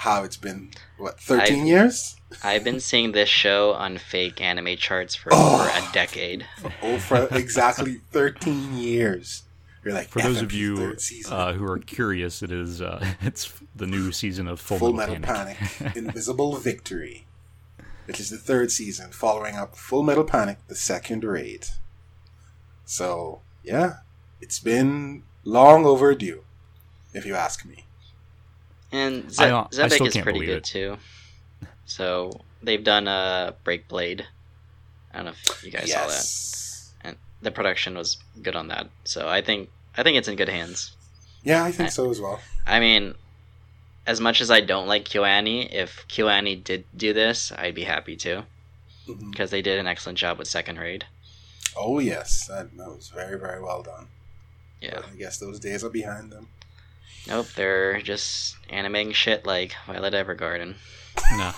how it's been what 13
I-
years
I've been seeing this show on fake anime charts for
Oh.
over a decade.
oh for exactly 13 years. You're like
For those of you uh, who are curious, it is uh, [LAUGHS] it's the new season of Full,
Full
Metal,
Metal
Panic.
Panic, [LAUGHS] Invisible Victory, which is the third season, following up Full Metal Panic, the second raid. So, yeah, it's been long overdue, if you ask me.
And
I
Ze-
Xebec
is pretty good
it.
too. So they've done a uh, Break Blade. I don't know if you guys saw that. And the production was good on that. So I think I think it's in good hands.
Yeah, I think so as well.
I mean, as much as I don't like KyoAni, if KyoAni did do this, I'd be happy too
Mhm.
because they did an excellent job with Second Raid.
Oh, yes, that, that was very, very well done.
Yeah.
But I guess those days are behind them.
Nope, they're just animating shit like Violet Evergarden.
Nah.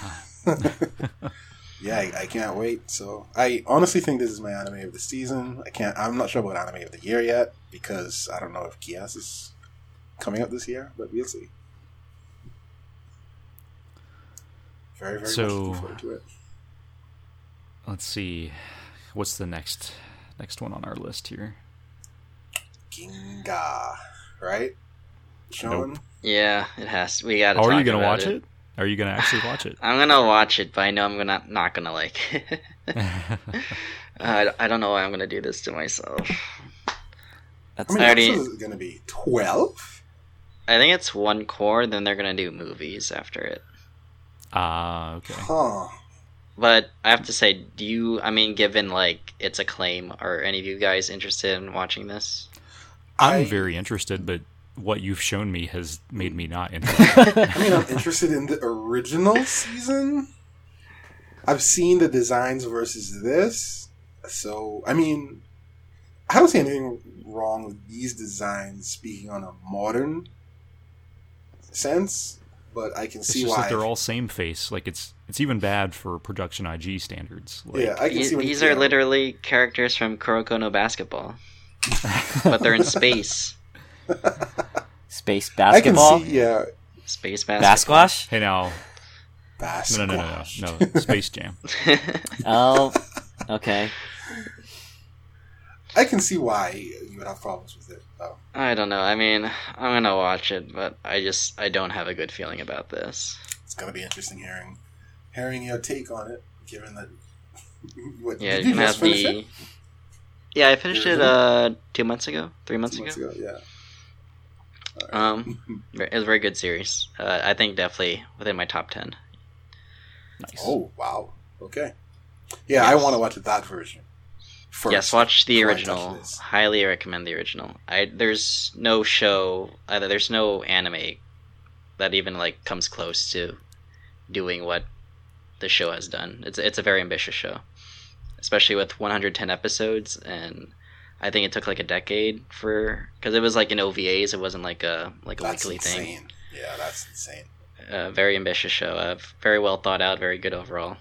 [LAUGHS] [LAUGHS]
Yeah, I, I can't wait. So I honestly think this is my anime of the season. I can't. I'm not sure about anime of the year yet because I don't know if Kias is coming up this year, but we'll see. Very, very much
So-
looking forward to it.
Let's see. What's the next next one on our list here?
Ginga, right? Sean,
Yeah, it has. We gotta.
Oh, are you gonna
about
watch it? Are you gonna actually watch it? [SIGHS]
I'm gonna watch it, but I know I'm gonna not gonna like it. [LAUGHS] I, I don't know why I'm gonna do this to myself.
That's
I mean,
I already-
is going to be twelve.
I think it's one core, then they're gonna do movies after it.
Ah, okay.
Huh.
But I have to say, do you? I mean, given like its acclaim, are any of you guys interested in watching this?
I'm
I-
very interested, but what you've shown me has made me not [LAUGHS] interested.
I mean, I'm interested in the original season. I've seen the designs versus this, so I mean, I don't see anything wrong with these designs. Speaking on a modern sense, but I can
It's
see
just
why.
that they're all same face. Like it's it's even bad for production IG standards. Like,
yeah, I can
These,
see.
these
yeah.
are literally characters from Kuroko no Basketball, [LAUGHS] but they're in space.
Space
I can
basketball.
see. Yeah,
Space basketball.
Basquash?
Hey now, no, no, no, no, no, no, Space Jam. [LAUGHS]
Oh, okay.
I can see why you would have problems with it. Though.
I don't know. I mean, I'm gonna watch it, but I just I don't have a good feeling about this.
It's gonna be interesting hearing hearing your take on it, given that. [LAUGHS] what,
Yeah, you
you
can have the.
it?
Yeah, I finished it uh two months ago, three months
Two
ago.
months ago, yeah.
Um, it was a very good series. Uh, I think definitely within my top ten.
Nice.
Oh wow. Okay. Yeah, I want to watch that version. First.
yes, watch the
before I
original. Highly recommend the original. I there's no show either. There's no anime that even like comes close to doing what the show has done. It's it's a very ambitious show, especially with 110 episodes, and I think it took like a decade for because it was like in OVAs. It wasn't like a like a
That's
weekly
insane.
thing.
Yeah, that's insane.
a very ambitious show. Uh, very well thought out. Very good overall.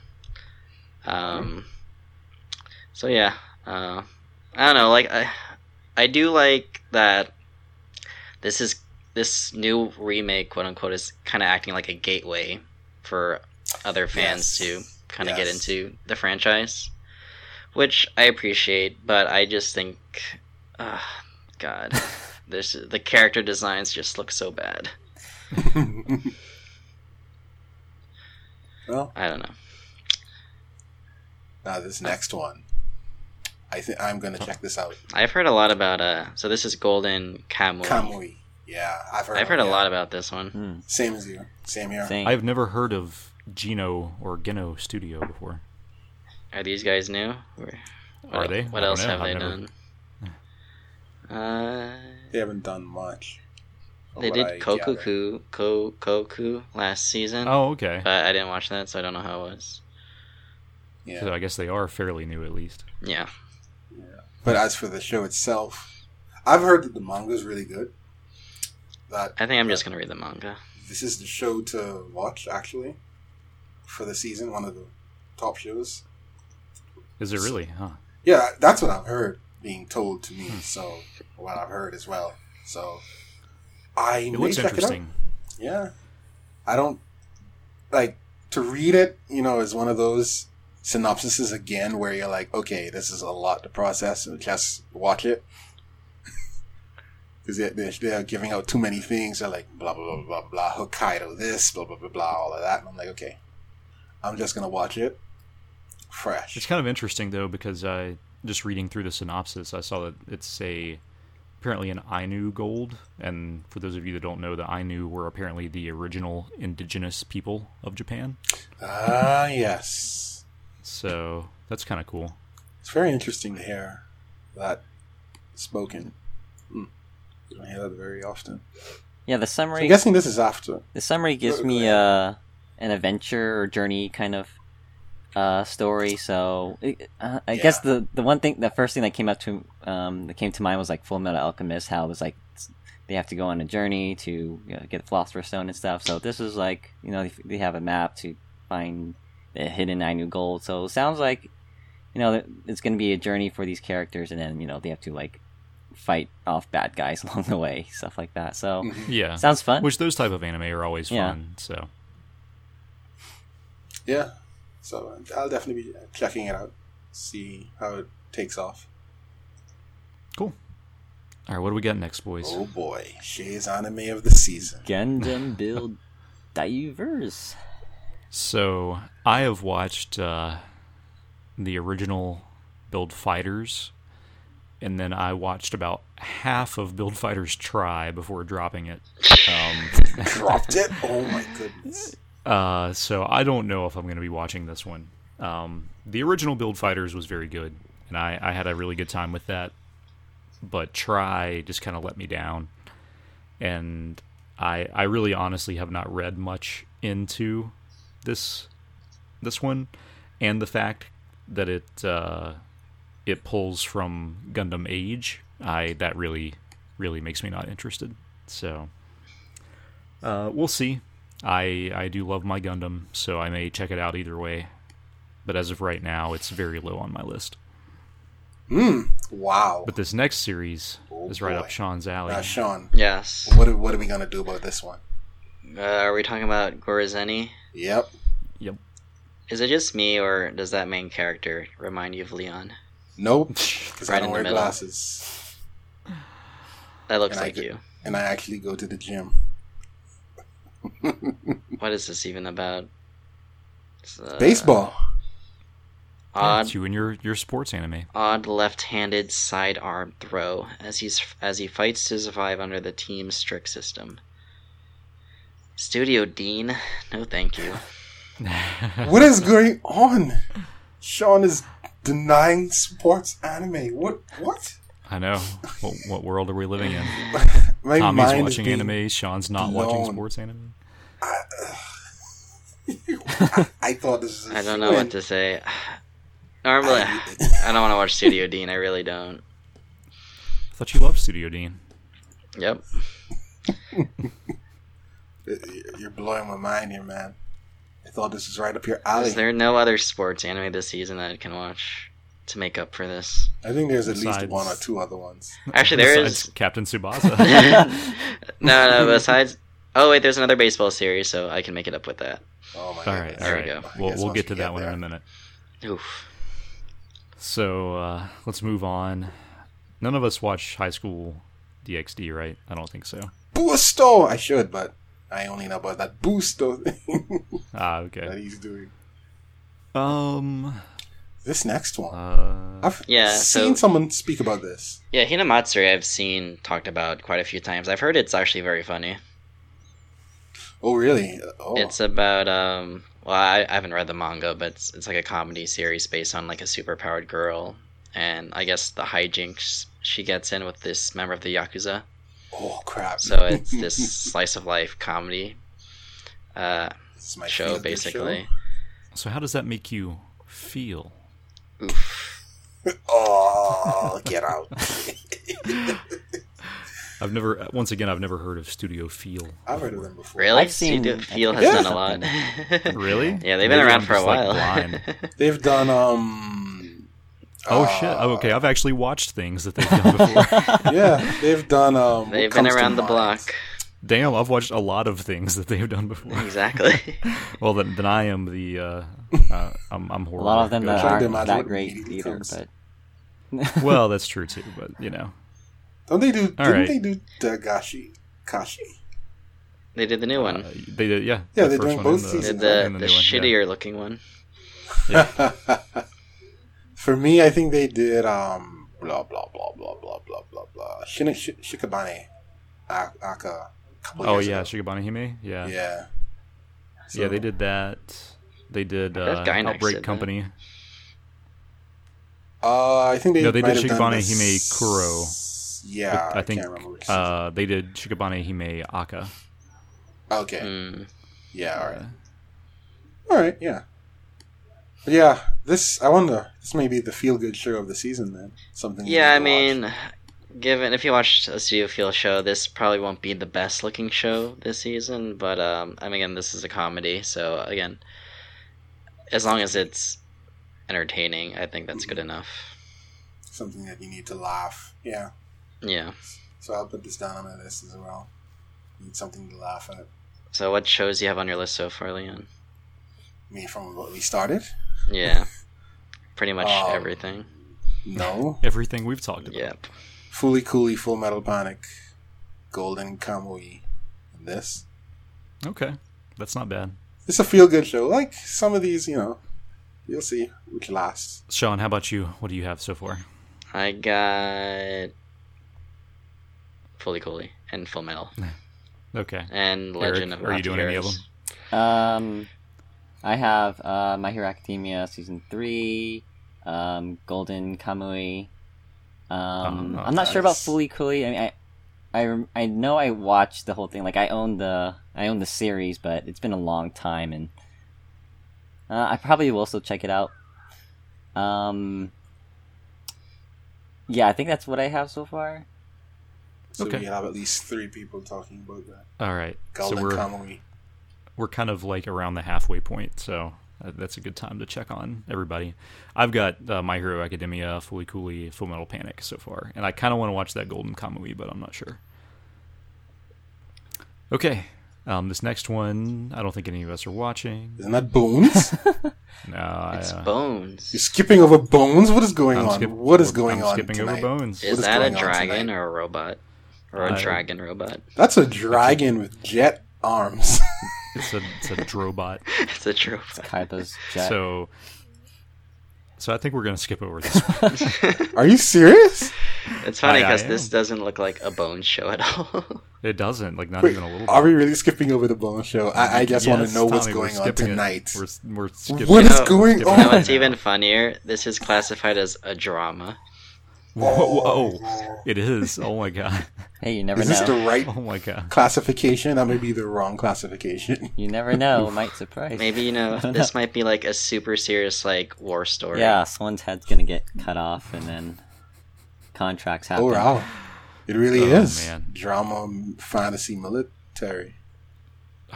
Um, so yeah, uh, I don't know. Like I, I do like that. This is this new remake, quote unquote, is kind of acting like a gateway for other fans
Yes.
to kind of get into the franchise, which I appreciate. But I just think, uh, God, [LAUGHS] this the character designs just look so bad.
well,
I don't know.
now this next one, I think I'm gonna check this out.
I've heard a lot about uh so this is Golden Kamui.
Kamui. Yeah, I've heard.
I've heard
yeah.
a lot about this one.
Hmm.
Same as you. Same here.
Same.
I've never heard of Gino or Geno Studio before.
Are these guys new? Or, what,
Are they?
What else
know.
have
I've
they
never-
done? Uh,
They haven't done much.
they did
I
Kokkoku, Ko Koku last season,
Oh, okay.
but I didn't watch that, so I don't know how it was.
gather.
So I guess they are fairly new at least.
Yeah,
But as for the show itself, I've heard that the manga is really good. That
I think I'm just gonna read the manga.
this is the show to watch actually for the season. One of the top shows.
Is it really? Huh.
Yeah, that's what I've heard being told to
Hmm.
me. So what I've heard as well. So I
It
may
looks
check
interesting.
It. Yeah, I don't like to read it. You know, is one of those synopsises again where you're like, okay, this is a lot to process, and just watch it. [LAUGHS] Because they're, they're, they're giving out too many things. They're like, blah, blah, blah, blah, blah, Hokkaido this, blah, blah, blah, blah, all of that. And I'm like, okay, I'm just going to watch it fresh.
It's kind of interesting though because uh, just reading through the synopsis, I saw that it's a apparently an Ainu gold, and for those of you that don't know, the Ainu were apparently the original indigenous people of Japan.
Ah, yes.
So that's kind of cool.
It's very interesting to hear that spoken. Hmm. You don't hear that very often.
yeah, the
So I'm guessing this is after.
The summary gives me
go
uh, an adventure or journey kind of uh, story. So uh, I guess the the one thing, the first thing that came up to um, that came to mind was like Full Metal Alchemist. How it was like they have to go on a journey to you know, get the Philosopher's Stone and stuff. So this is like you know they, they have a map to find the hidden Ainu gold. So it sounds like you know it's going to be a journey for these characters, and then you know they have to like fight off bad guys [LAUGHS] along the way, stuff like that. So
Yeah.
sounds fun.
Which those type of anime are always
Yeah.
fun. So
Yeah. So I'll definitely be checking it out, see how it takes off.
cool. All right, what do we got next, boys?
Oh boy, Shay's anime of the season.
Gundam [LAUGHS] Build Divers.
So I have watched uh, the original Build Fighters, and then I watched about half of Build Fighters Try before dropping it. Um, [LAUGHS]
Dropped it. Oh my goodness. [LAUGHS]
uh, so I don't know if I'm going to be watching this one. Um, the original Build Fighters was very good, and I, I had a really good time with that. But Try just kind of let me down, and I I really honestly have not read much into this this one, and the fact that it uh, it pulls from Gundam Age, I that really really makes me not interested. So uh, we'll see. I I do love my Gundam, so I may check it out either way. But as of right now, it's very low on my list. Hmm.
Wow.
But this next series
Oh,
is right
boy.
up Sean's alley.
Now, Sean,
Yes.
what are, what are we gonna do about this one?
Uh, are we talking about Gurazeni?
Yep.
Yep.
Is it just me, or does that main character remind you of Leon?
Nope. [LAUGHS] Because
Right
I
in
don't
the
wear
middle.
glasses,
That looks
And
like
could-
you.
and I actually go to the gym.
What is this even about? It's, uh,
Baseball.
Yeah,
Odd,
it's you and your your sports anime.
odd left-handed sidearm throw as he's as he fights to survive under the team's strict system. Studio Deen, no thank you. [LAUGHS]
What is going on? Sean is denying sports anime. What? What?
I know. What, what world are we living in? [LAUGHS]
My
Tommy's
mind is
watching
being-
anime. Sean's not watching
blown.
sports anime. [SIGHS]
I thought this is.
I don't know what to say. [SIGHS] Normally,
I- [SIGHS]
I don't want to watch Studio Deen. I really don't.
I thought you loved Studio Deen.
Yep. [LAUGHS]
You're blowing my mind here, man. I thought this was right up your alley.
Is there no other sports anime this season that I can watch to make up for this?
I think there's at least one or two other ones.
Actually, there
Besides
is.
Captain Tsubasa. [LAUGHS]
no, no. Besides, oh wait, there's another baseball series, so I can make it up with that.
Oh my
all right,
goodness.
all
There
right.
we go.
We'll we'll get
we
to that one in a minute.
Oof.
So uh, let's move on. None of us watch High School DxD, right? I don't think so.
Boosto! I should, but I only know about that Boosto thing [LAUGHS]
Ah, okay.
that
okay.
he's doing.
Um.
This next one.
Uh,
I've
Yeah,
seen
so-
someone speak about this.
Yeah, Hinamatsuri I've seen talked about quite a few times. I've heard it's actually very funny.
Oh, really? Oh,
It's about um. Well, I, I haven't read the manga, but it's, it's like a comedy series based on like a superpowered girl, and I guess the hijinks she gets in with this member of the yakuza.
oh crap.
So it's [LAUGHS] this slice of life comedy uh,
This is my
show,
feel-good
basically.
so how does that make you feel?
Oof. [LAUGHS]
Oh, get out. [LAUGHS]
I've never. Once again, I've never heard of Studio Feel.
I've heard of them before.
Really?
I've seen-
Studio Feel has
Yeah.
done a lot. [LAUGHS]
Really?
yeah, they've been
Maybe
around
I'm
for a
just, like,
while. [LAUGHS]
They've done, um.
Oh
uh,
shit! Oh, okay, I've actually watched things that they've done before. [LAUGHS]
Yeah, they've done, um.
They've been around the
mind?
block.
Damn, I've watched a lot of things that they've done before.
Exactly.
Well, then, then I am the. Uh, uh, I'm, I'm
A lot of them that aren't that great either, but
well, that's true too, but you know.
Don't they do?
All
didn't
right.
they do Dagashi Kashi?
they did the new one.
Uh, they did, yeah.
Yeah,
the
they're doing both
and
seasons,
did
right?
the, the,
new one, yeah.
shittier looking one. [LAUGHS]
For me, I think they did um blah blah blah blah blah blah blah blah Shin- Sh- Shikabane A- Aka. a
Oh
years
yeah,
ago.
Shikabane Hime. Yeah.
yeah.
Yeah, they did that. They did
heard
uh,
Gainax
Outbreak
did that.
Company.
Uh, I think they.
No, they did
have done
Shikabane
this-
Hime Kuro.
Yeah,
But I think
can't remember
uh, they did Shikabane Hime Aka.
okay.
Mm.
Yeah. All right. All right. Yeah. But yeah, this I wonder. This may be the feel good show of the season. Then something.
Yeah, I
need to watch.
mean, given if you watched a Studio Feel show, this probably won't be the best looking show this season. But um, I mean, again, this is a comedy, so again, as long as it's entertaining, I think that's good enough.
something that you need to laugh. Yeah.
Yeah.
So I'll put this down on my list as well. Need something to laugh at.
So, what shows do you have on your list so far, Leon?
Me from what we started.
Yeah, [LAUGHS] pretty much
Um,
everything.
No. [LAUGHS]
Everything we've talked about.
Yep.
Fully Cooley, Full Metal Panic, Golden Kamui, and this.
Okay, that's not bad.
It's a feel good show. Like some of these, you know, you'll see which lasts.
Sean, how about you? What do you have so far?
I got Fully Cooley and Full Metal
Okay.
and Legend
Eric,
of
are you doing any of them?
Um, I have uh, My Hero Academia season three, um, Golden Kamui. Um,
Oh,
I'm not sure about. Fully Cooley. I mean, I, I, I know I watched the whole thing. Like I own the I own the series, but it's been a long time, and uh, I probably will still check it out. Um, yeah, I think that's what I have so far.
So
Okay.
we have at least three people talking about that.
All right.
Golden
so we're
Kamui.
we're kind of like around the halfway point, so uh, that's a good time to check on everybody. I've got uh, My Hero Academia, Fully Cooley, Full Metal Panic so far, and I kind of want to watch that Golden Kamui, but I'm not sure. Okay, um, this next one, I don't think any of us are watching.
Isn't that Bones? [LAUGHS] [LAUGHS]
No, I,
It's
uh,
Bones.
You're skipping over Bones? What is going
I'm
on?
skip-
what is going
I'm
on
Skipping
tonight?
over Bones.
Is
What is
that a dragon or a robot? Or a
I-
dragon robot?
That's a dragon with jet arms. [LAUGHS]
It's a it's a drobot. [LAUGHS]
it's a trope.
Kaiba's jet.
So, so I think we're gonna skip over this. One. [LAUGHS]
Are you serious?
It's funny
I- I
because this doesn't look like a bone show at all.
It doesn't like not
Wait,
even a little.
are we really skipping over the bone show? I, I just want to know what's
Tommy, we're
going on tonight.
We're we're skipping.
What
it.
is
know-
going
skipping
you know
on?
right
what's even funnier? This is classified as a drama.
Whoa, whoa, it is. Oh my god.
hey, you never know.
Is this
know.
the right
Oh my god.
classification? That may be the wrong classification.
You never know. It [LAUGHS] might surprise.
Maybe you know this might be like a super serious like war story.
Yeah, someone's head's gonna get cut off, and then contracts oh, happen.
Oh wow, it really
Oh,
is
man.
drama, fantasy, military.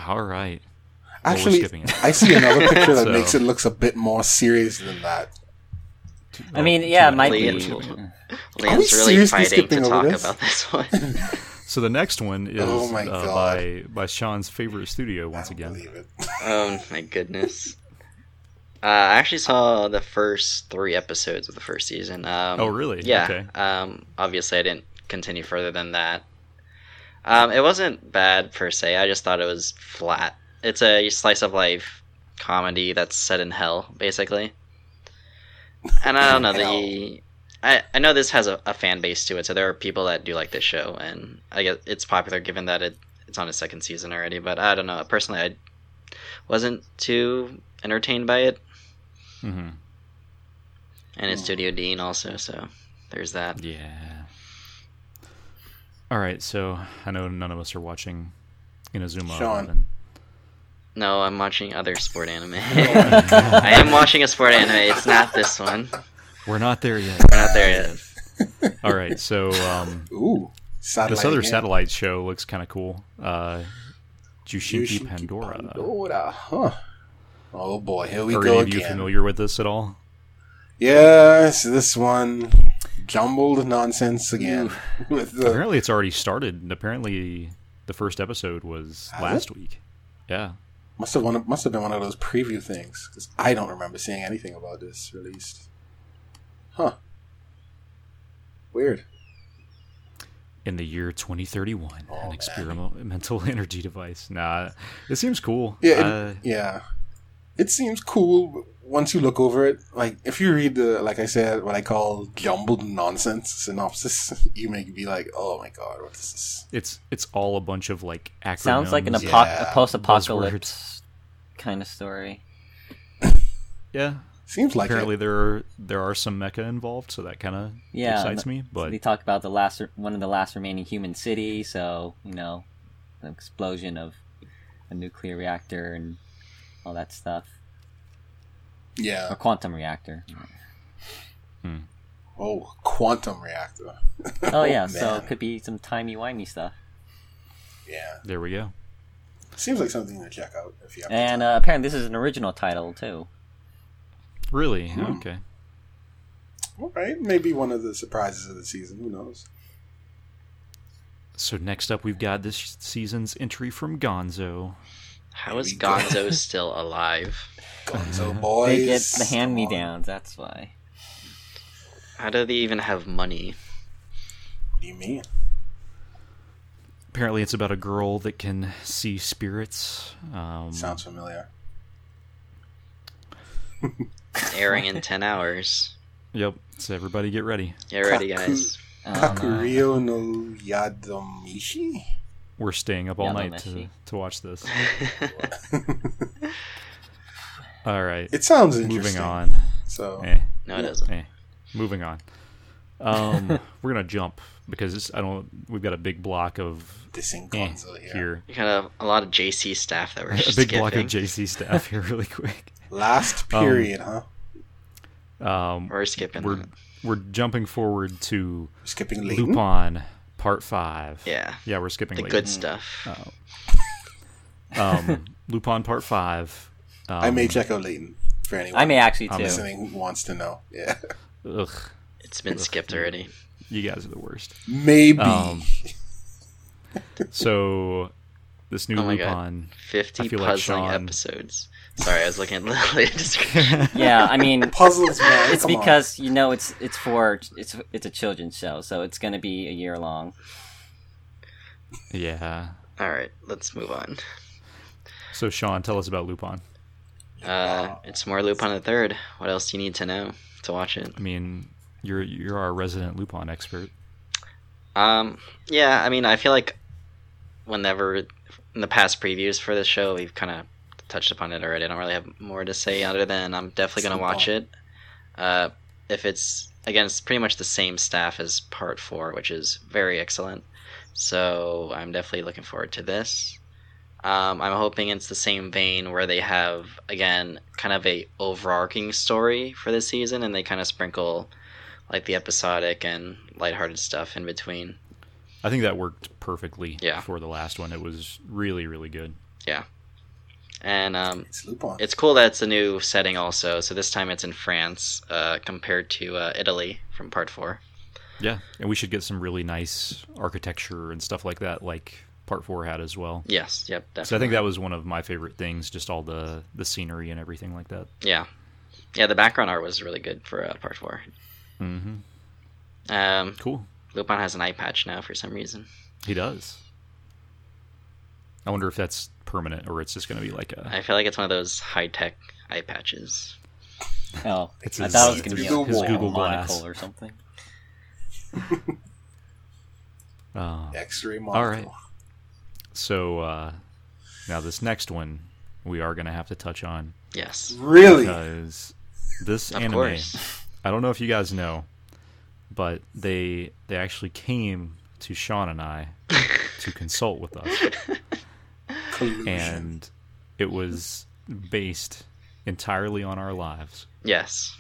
All right. Well,
Actually,
skipping.
I see another picture that [LAUGHS]
So-
makes it looks a bit more serious than that.
I mean,
Oh,
yeah, it might be.
Skipping it.
Leon's
we
really
seriously
fighting to talk
this?
about this one. [LAUGHS]
So the next one is
Oh my
uh, by by Sean's favorite studio once
don't
again.
believe it. [LAUGHS]
oh my goodness. Uh, I actually saw the first three episodes of the first season. Um,
Oh, really?
Yeah.
Okay.
Um, obviously, I didn't continue further than that. Um, it wasn't bad per se. I just thought it was flat. It's a slice of life comedy that's set in hell, basically. And I don't know the. I, I know this has a, a fan base to it, so there are people that do like this show, and I guess it's popular given that it it's on its second season already. But I don't know. Personally, I wasn't too entertained by it,
hmm
and it's Studio Deen also, so there's that.
Yeah. All right. So I know none of us are watching Inazuma
Sean.
Eleven.
No, I'm watching other sport anime. [LAUGHS] [LAUGHS] I am watching a sport anime. It's not this one.
We're not there yet.
We're not there yet. [LAUGHS]
All right. So um,
Ooh, Satelight
this other
again.
Satelight show looks kind of cool. Uh, Jushinki
Yoshinki
Pandora.
Pandora, huh? Oh boy, here we
Are
go
any of you familiar with this at all?
Yes, this one jumbled nonsense again. [LAUGHS] With the
Apparently, it's already started. and Apparently, the first episode was
Has
last week. Yeah.
must have one must have been one of those preview things because I don't remember seeing anything about this released. Huh? Weird.
In the year 2031,
Oh,
an
man.
experimental [LAUGHS] energy device. Nah, it seems cool.
Yeah, it,
Uh,
yeah. It seems cool once you look over it. Like if you read the, like I said, what I call jumbled nonsense synopsis, [LAUGHS] you may be like, "Oh my god, what is this?"
it's it's all a bunch of like acronyms.
Sounds like an
Yeah.
apoc- a post-apocalypse kind of story. [LAUGHS]
yeah.
Seems like
Apparently,
it.
there are there are some mecha involved, so that kind of
Yeah,
excites me. But
they talk about the last, one of the last remaining human city. So you know, the explosion of a nuclear reactor and all that stuff.
Yeah.
a quantum reactor.
Oh, quantum reactor.
Oh yeah, [LAUGHS] so it could be some timey wimey stuff.
Yeah.
There we go.
Seems like something to check out if you have.
And uh, apparently, this is an original title too.
Really?
Hmm.
Okay.
All right, maybe one of the surprises of the season. Who knows?
So next up, we've got this season's entry from Gonzo.
How is. Gonzo [LAUGHS] still alive?
Gonzo [LAUGHS] boys.
They get the hand me downs. That's why.
How do they even have money?
What do you mean?
Apparently, it's about a girl that can see spirits. Um,
Sounds familiar. [LAUGHS]
Airing in 10 hours.
Yep. So everybody, get ready.
Get ready,
Kaku-
guys.
Um, uh,
no Yadomeshi.
We're staying up all
Yeah,
night to, to watch this. [LAUGHS] All right.
It sounds interesting.
Moving on.
So
Eh,
no, it doesn't.
eh. Moving on. Um, [LAUGHS] we're gonna jump because it's, I don't. We've got a big block of
dissing
eh,
Gonzo here.
here.
You got a, a lot of JC staff that we're [LAUGHS]
A
just
big block of. JC staff here, really quick.
Last
Um,
period, huh?
Um,
We're skipping
we're we're jumping forward to
Skipping Layton.
Lupin Part Five.
Yeah.
Yeah, we're skipping
The
Layton.
good stuff. [LAUGHS]
Um, Lupin Part Five. Um,
I may check out Layton for anyone
I may actually too.
listening who wants to know. Yeah,
Ugh, [LAUGHS]
It's been skipped already.
you guys are the worst.
maybe.
Um, [LAUGHS] So, this new
Oh my God.
Lupin.
50
I feel like
puzzling
Sean-
episodes. Sorry, I was looking at the [LAUGHS] description. [LAUGHS]
Yeah, I mean, [LAUGHS]
Puzzles, man.
it's
come on.
because you know it's it's for it's it's a children's show, so it's going to be a year long.
Yeah.
Alright, let's move on.
So, Sean, tell us about Lupin.
Uh, it's more Lupin the Third. What else do you need to know to watch it?
I mean, you're you're our resident Lupin expert.
Um, yeah, I mean, I feel like whenever in the past previews for this show, we've kind of touched upon it already. I don't really have more to say other than I'm definitely going to watch it. Uh, if it's again, it's pretty much the same staff as Part Four, which is very excellent. So I'm definitely looking forward to this. Um, I'm hoping it's the same vein where they have again kind of a overarching story for this season, and they kind of sprinkle like the episodic and lighthearted stuff in between.
I think that worked perfectly
Yeah.
for the last one. It was really, really good.
And um,
It's
it's cool that it's a new setting also. So this time it's in France uh, compared to uh, Italy from Part Four.
Yeah, and we should get some really nice architecture and stuff like that, like Part Four had as well.
Yes, yep, definitely.
So I think that was one of my favorite things, just all the the scenery and everything like that.
yeah, yeah. The background art was really good for uh, Part Four.
mm-hmm.
Um,
Cool.
Lupin has an eye patch now for some reason.
He does. I wonder if that's permanent or it's just going to be like a.
I feel like it's one of those high tech eye patches.
Oh,
It's
I
his-
thought it was going to be
his
a,
Google
like
Google
monocle
Glass.
or something. [LAUGHS]
Uh,
X-ray
all
monocle.
right. So uh, now this next one we are going to have to touch on
Yes,
Really?
because this
of
anime.
course.
I don't know if you guys know, but they they actually came to Sean and I [LAUGHS] to consult with us,
Collusion.
and it was based entirely on our lives.
Yes,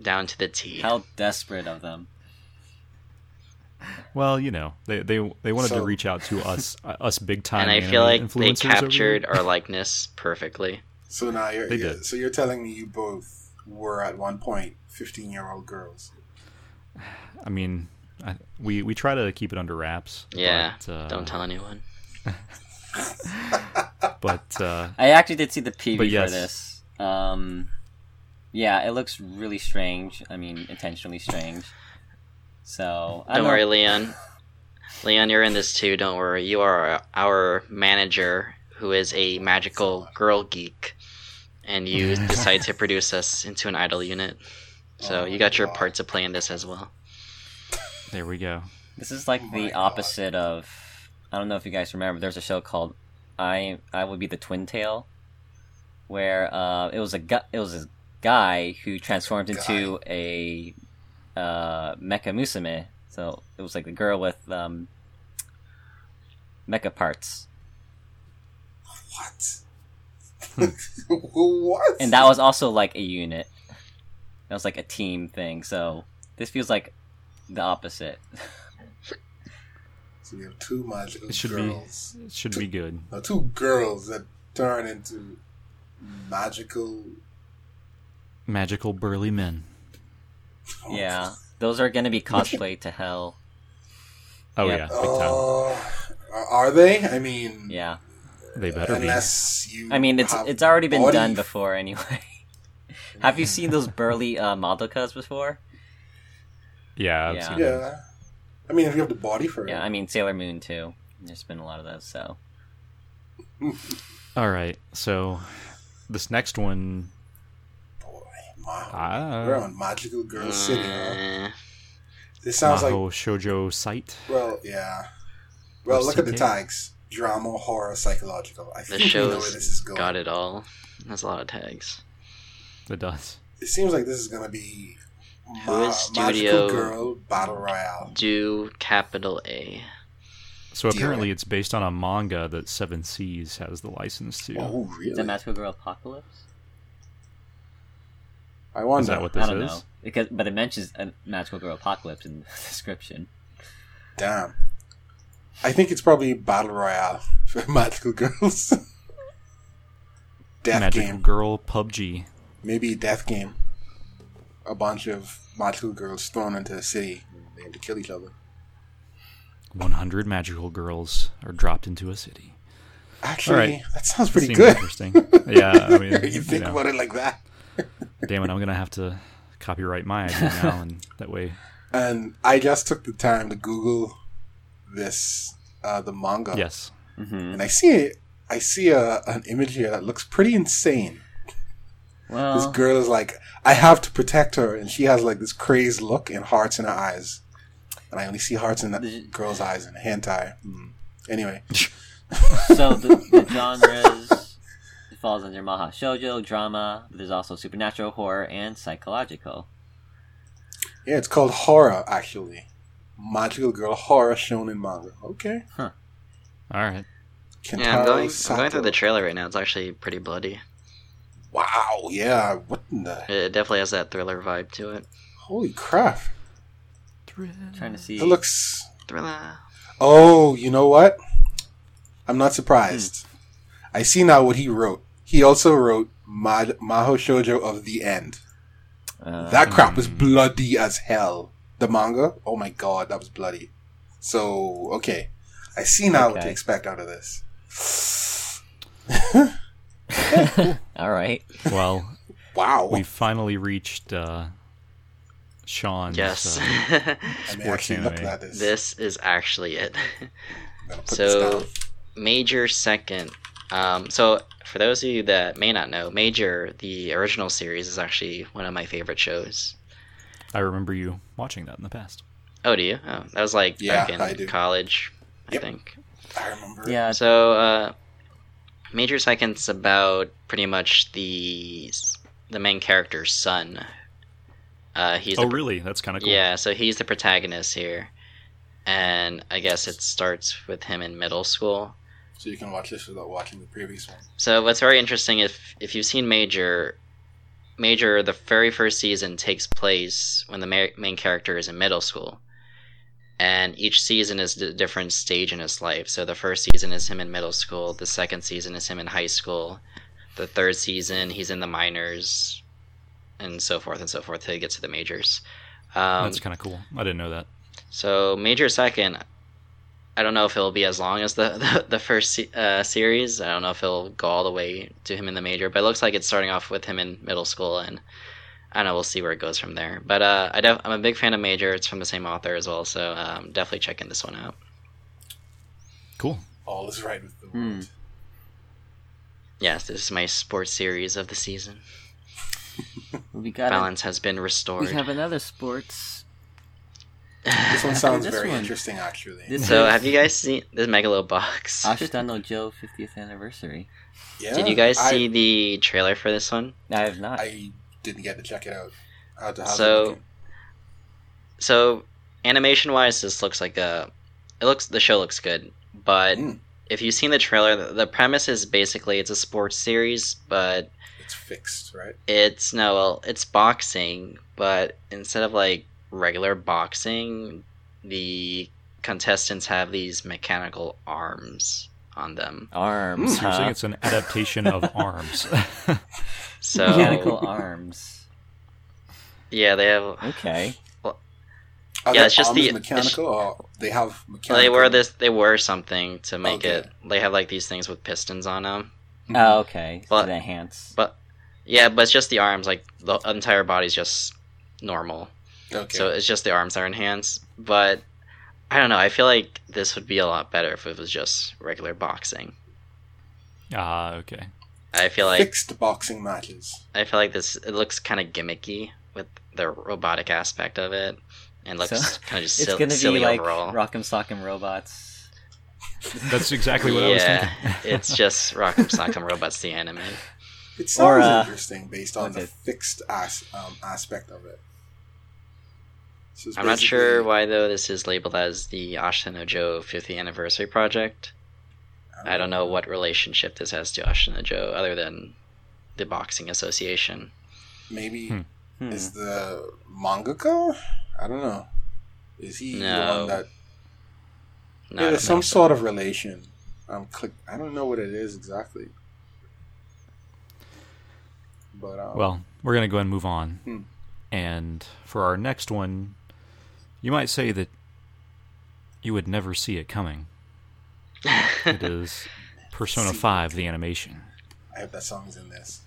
down to the T.
How desperate of them.
Well, you know, they they they wanted to reach out to us [LAUGHS] uh, us big time.
and I feel like they captured our [LAUGHS] likeness perfectly.
So now you're,
They
you're
did.
so you're telling me you both were at one point 15 year old girls.
I mean, I, we we try to keep it under wraps.
Yeah,
but, uh,
don't tell anyone. [LAUGHS] [LAUGHS]
But uh,
I actually did see the preview
But yes.
for this. Um, yeah, it looks really strange. I mean, intentionally strange. So I
Don't
know.
worry, Leon. Leon, you're in this too. Don't worry. You are our manager, who is a magical girl geek, and you [LAUGHS] decide to produce us into an idol unit. So
Oh
you got your
my
part to play in this as well.
there we go.
This is like
my
the
God.
opposite of. I don't know if you guys remember. There's a show called "I I Would Be the Twin Tail," where uh, it was a gu- it was a guy who transformed into a uh, mecha musume. So it was like a girl with um, mecha parts.
What? [LAUGHS] what?
and that was also like a unit. That was like a team thing. So this feels like the opposite. [LAUGHS]
so we have two magical
It should
girls.
be it should be good.
No, two girls that turn into magical.
Magical burly men.
yeah, those are gonna be cosplay to hell.
Oh
Yep.
yeah, big time.
Uh, are they? I mean,
Yeah,
They better be.
you.
I mean it's it's already been
body
done before anyway. [LAUGHS] Have you seen those burly uh, Madokas before?
Yeah, I've
Yeah.
seen those.
Yeah, I mean, if you have the body for it.
Yeah, I mean Sailor Moon too. There's been a lot of those. So [LAUGHS]
All right, so this next one,
Boy, wow.
ah,
We're on Magical Girl City. Huh?
Uh,
This sounds like
Maho Shoujo site.
well, yeah. Well,
Or
look at the tags: drama, horror, psychological. I
the
think we know where this is going.
got it all. That's a lot of tags.
It does.
It seems like this is gonna be
Who
Ma-
is Studio-
Girl Battle Royale.
Do capital A.
So
Deal.
apparently, it's based on a manga that Seven Seas has the license to.
Oh, really? the?
Magical Girl Apocalypse.
I wonder.
Is that what
I
this
don't
is?
know because but it mentions a Magical Girl Apocalypse in the [LAUGHS] description.
Damn. I think it's probably Battle Royale for [LAUGHS] Magical Girls. [LAUGHS] Death
Magical
game.
Girl PUBG.
Maybe death game. A bunch of magical girls thrown into a city. and They have to kill each other.
100 magical girls are dropped into a city.
Actually,
Alright.
that sounds pretty
Seems
good.
interesting. yeah, I [LAUGHS] mean,
you think
know,
about it like that. [LAUGHS]
damn it, I'm gonna have to copyright my idea now, and that way,
And I just took the time to Google this, uh, the manga.
yes,
hmm
And I see I see a, an image here that looks pretty insane. This girl is like, I have to protect her, and she has like this crazed look and hearts in her eyes. And I only see hearts in that
Did-
girl's eyes and hentai. Hmm. Anyway, [LAUGHS]
so the, the [LAUGHS] genres it falls under Maha Shoujo drama. But there's also supernatural horror and psychological.
yeah, it's called horror actually. Magical girl horror shown in manga. Okay.
all right.
Kentaro
Yeah, I'm going, I'm going through the trailer right now. It's actually pretty bloody.
Wow. Yeah. What in the?
It definitely has that thriller vibe to it.
Holy crap!
trying to see.
It looks.
Thriller.
Oh, you know what? I'm not surprised. I see now what he wrote. He also wrote Ma- Maho Shoujo of the End.
uh,
That crap was bloody as hell. The manga? Oh my god, that was bloody. So, okay. I see now what to expect out of this. [LAUGHS] [LAUGHS]
all right.
Well,
Wow.
we finally reached uh, Sean's.
Yes.
uh, [LAUGHS] sports
actually look
anime.
at this.
this is actually it. [LAUGHS]
I'm gonna put this
so. Major second. Um, so, for those of you that may not know, Major, the original series, is actually one of my favorite shows.
I remember you watching that in the past.
Oh, do you? Oh, that was like
Yeah,
back in
do.
college,
Yep.
I think.
I remember.
Yeah.
So, uh, Major Second's about pretty much the the main character's son. Uh, he's
Oh,
the,
really? That's kind of cool.
yeah, so he's the protagonist here, and I guess it starts with him in middle school.
So you can watch this without watching the previous one.
So what's very interesting if if you've seen Major, Major the very first season takes place when the ma- main character is in middle school, and each season is a different stage in his life. So the first season is him in middle school, the second season is him in high school, the third season he's in the minors, and so forth and so forth till he gets to the majors. Um,
That's kind of cool. I didn't know that.
so Major Second, I don't know if it'll be as long as the [LAUGHS] the, the first uh, series. I don't know if it'll go all the way to him in the major, but it looks like it's starting off with him in middle school, and I don't know. We'll see where it goes from there. But uh, I def- I'm a big fan of Major. It's from the same author as well, so um, definitely checking this one out.
Cool.
All is right with the
Hmm.
world.
Yes, this is my sports series of the season. [LAUGHS]
We got.
Balance has been restored.
we have another sports.
This one sounds
This
very
one-
interesting, actually.
this-
so have you guys seen this Megalobox?
Ashita no Joe 50th anniversary.
yeah,
Did you guys
I-
see the trailer for this one?
I have not.
I didn't get to check it out. How to, how's it
So-
looking?
so animation wise this looks like a it looks the show looks good but
Mm.
if you've seen the trailer, the, the premise is basically it's a sports series, but
It's fixed, right?
it's no, well, it's boxing, but instead of like regular boxing, the contestants have these mechanical arms on them.
Arms,
So you're saying it's an adaptation of [LAUGHS] Arms. [LAUGHS]
So
Mechanical [LAUGHS] arms.
yeah, they have
Okay.
Are
Yeah, it's just the-
mechanical, or they have mechanical.
they wear this they wear something to make
Okay.
it. They have like these things with pistons on them.
Mhm.
Oh, okay.
But-
to enhance.
But yeah, but it's just the arms. Like the entire body's just normal.
Okay.
So it's just the arms that are enhanced. But I don't know. I feel like this would be a lot better if it was just regular boxing.
Ah, okay.
I feel like
fixed boxing matches.
I feel like this. It looks kind of gimmicky with the robotic aspect of it, and looks
So,
kind of just
it's
sil-
gonna
silly
be like
overall.
Rock'em Sock'em Robots.
That's exactly what I was
yeah,
thinking. [LAUGHS]
it's just Rock'em Sock'em Robots the anime.
It sounds
uh,
interesting based on the
it?
fixed as, um, aspect of it.
I'm not sure why though this is labeled as the Ashita no Joe 50th anniversary project. I don't know what relationship this has to Ashita no Joe other than the boxing association.
Maybe
Hmm.
Hmm.
is the mangaka? I don't know. Is he the
No.
one that?
No,
yeah,
I
there's some
so.
sort of relation. Um, click. I don't know what it is exactly. But um,
Well, we're going to go ahead and move on.
Hmm.
And for our next one, you might say that you would never see it coming. It is Persona [LAUGHS]
See.
5, the animation.
I hope that song's in this.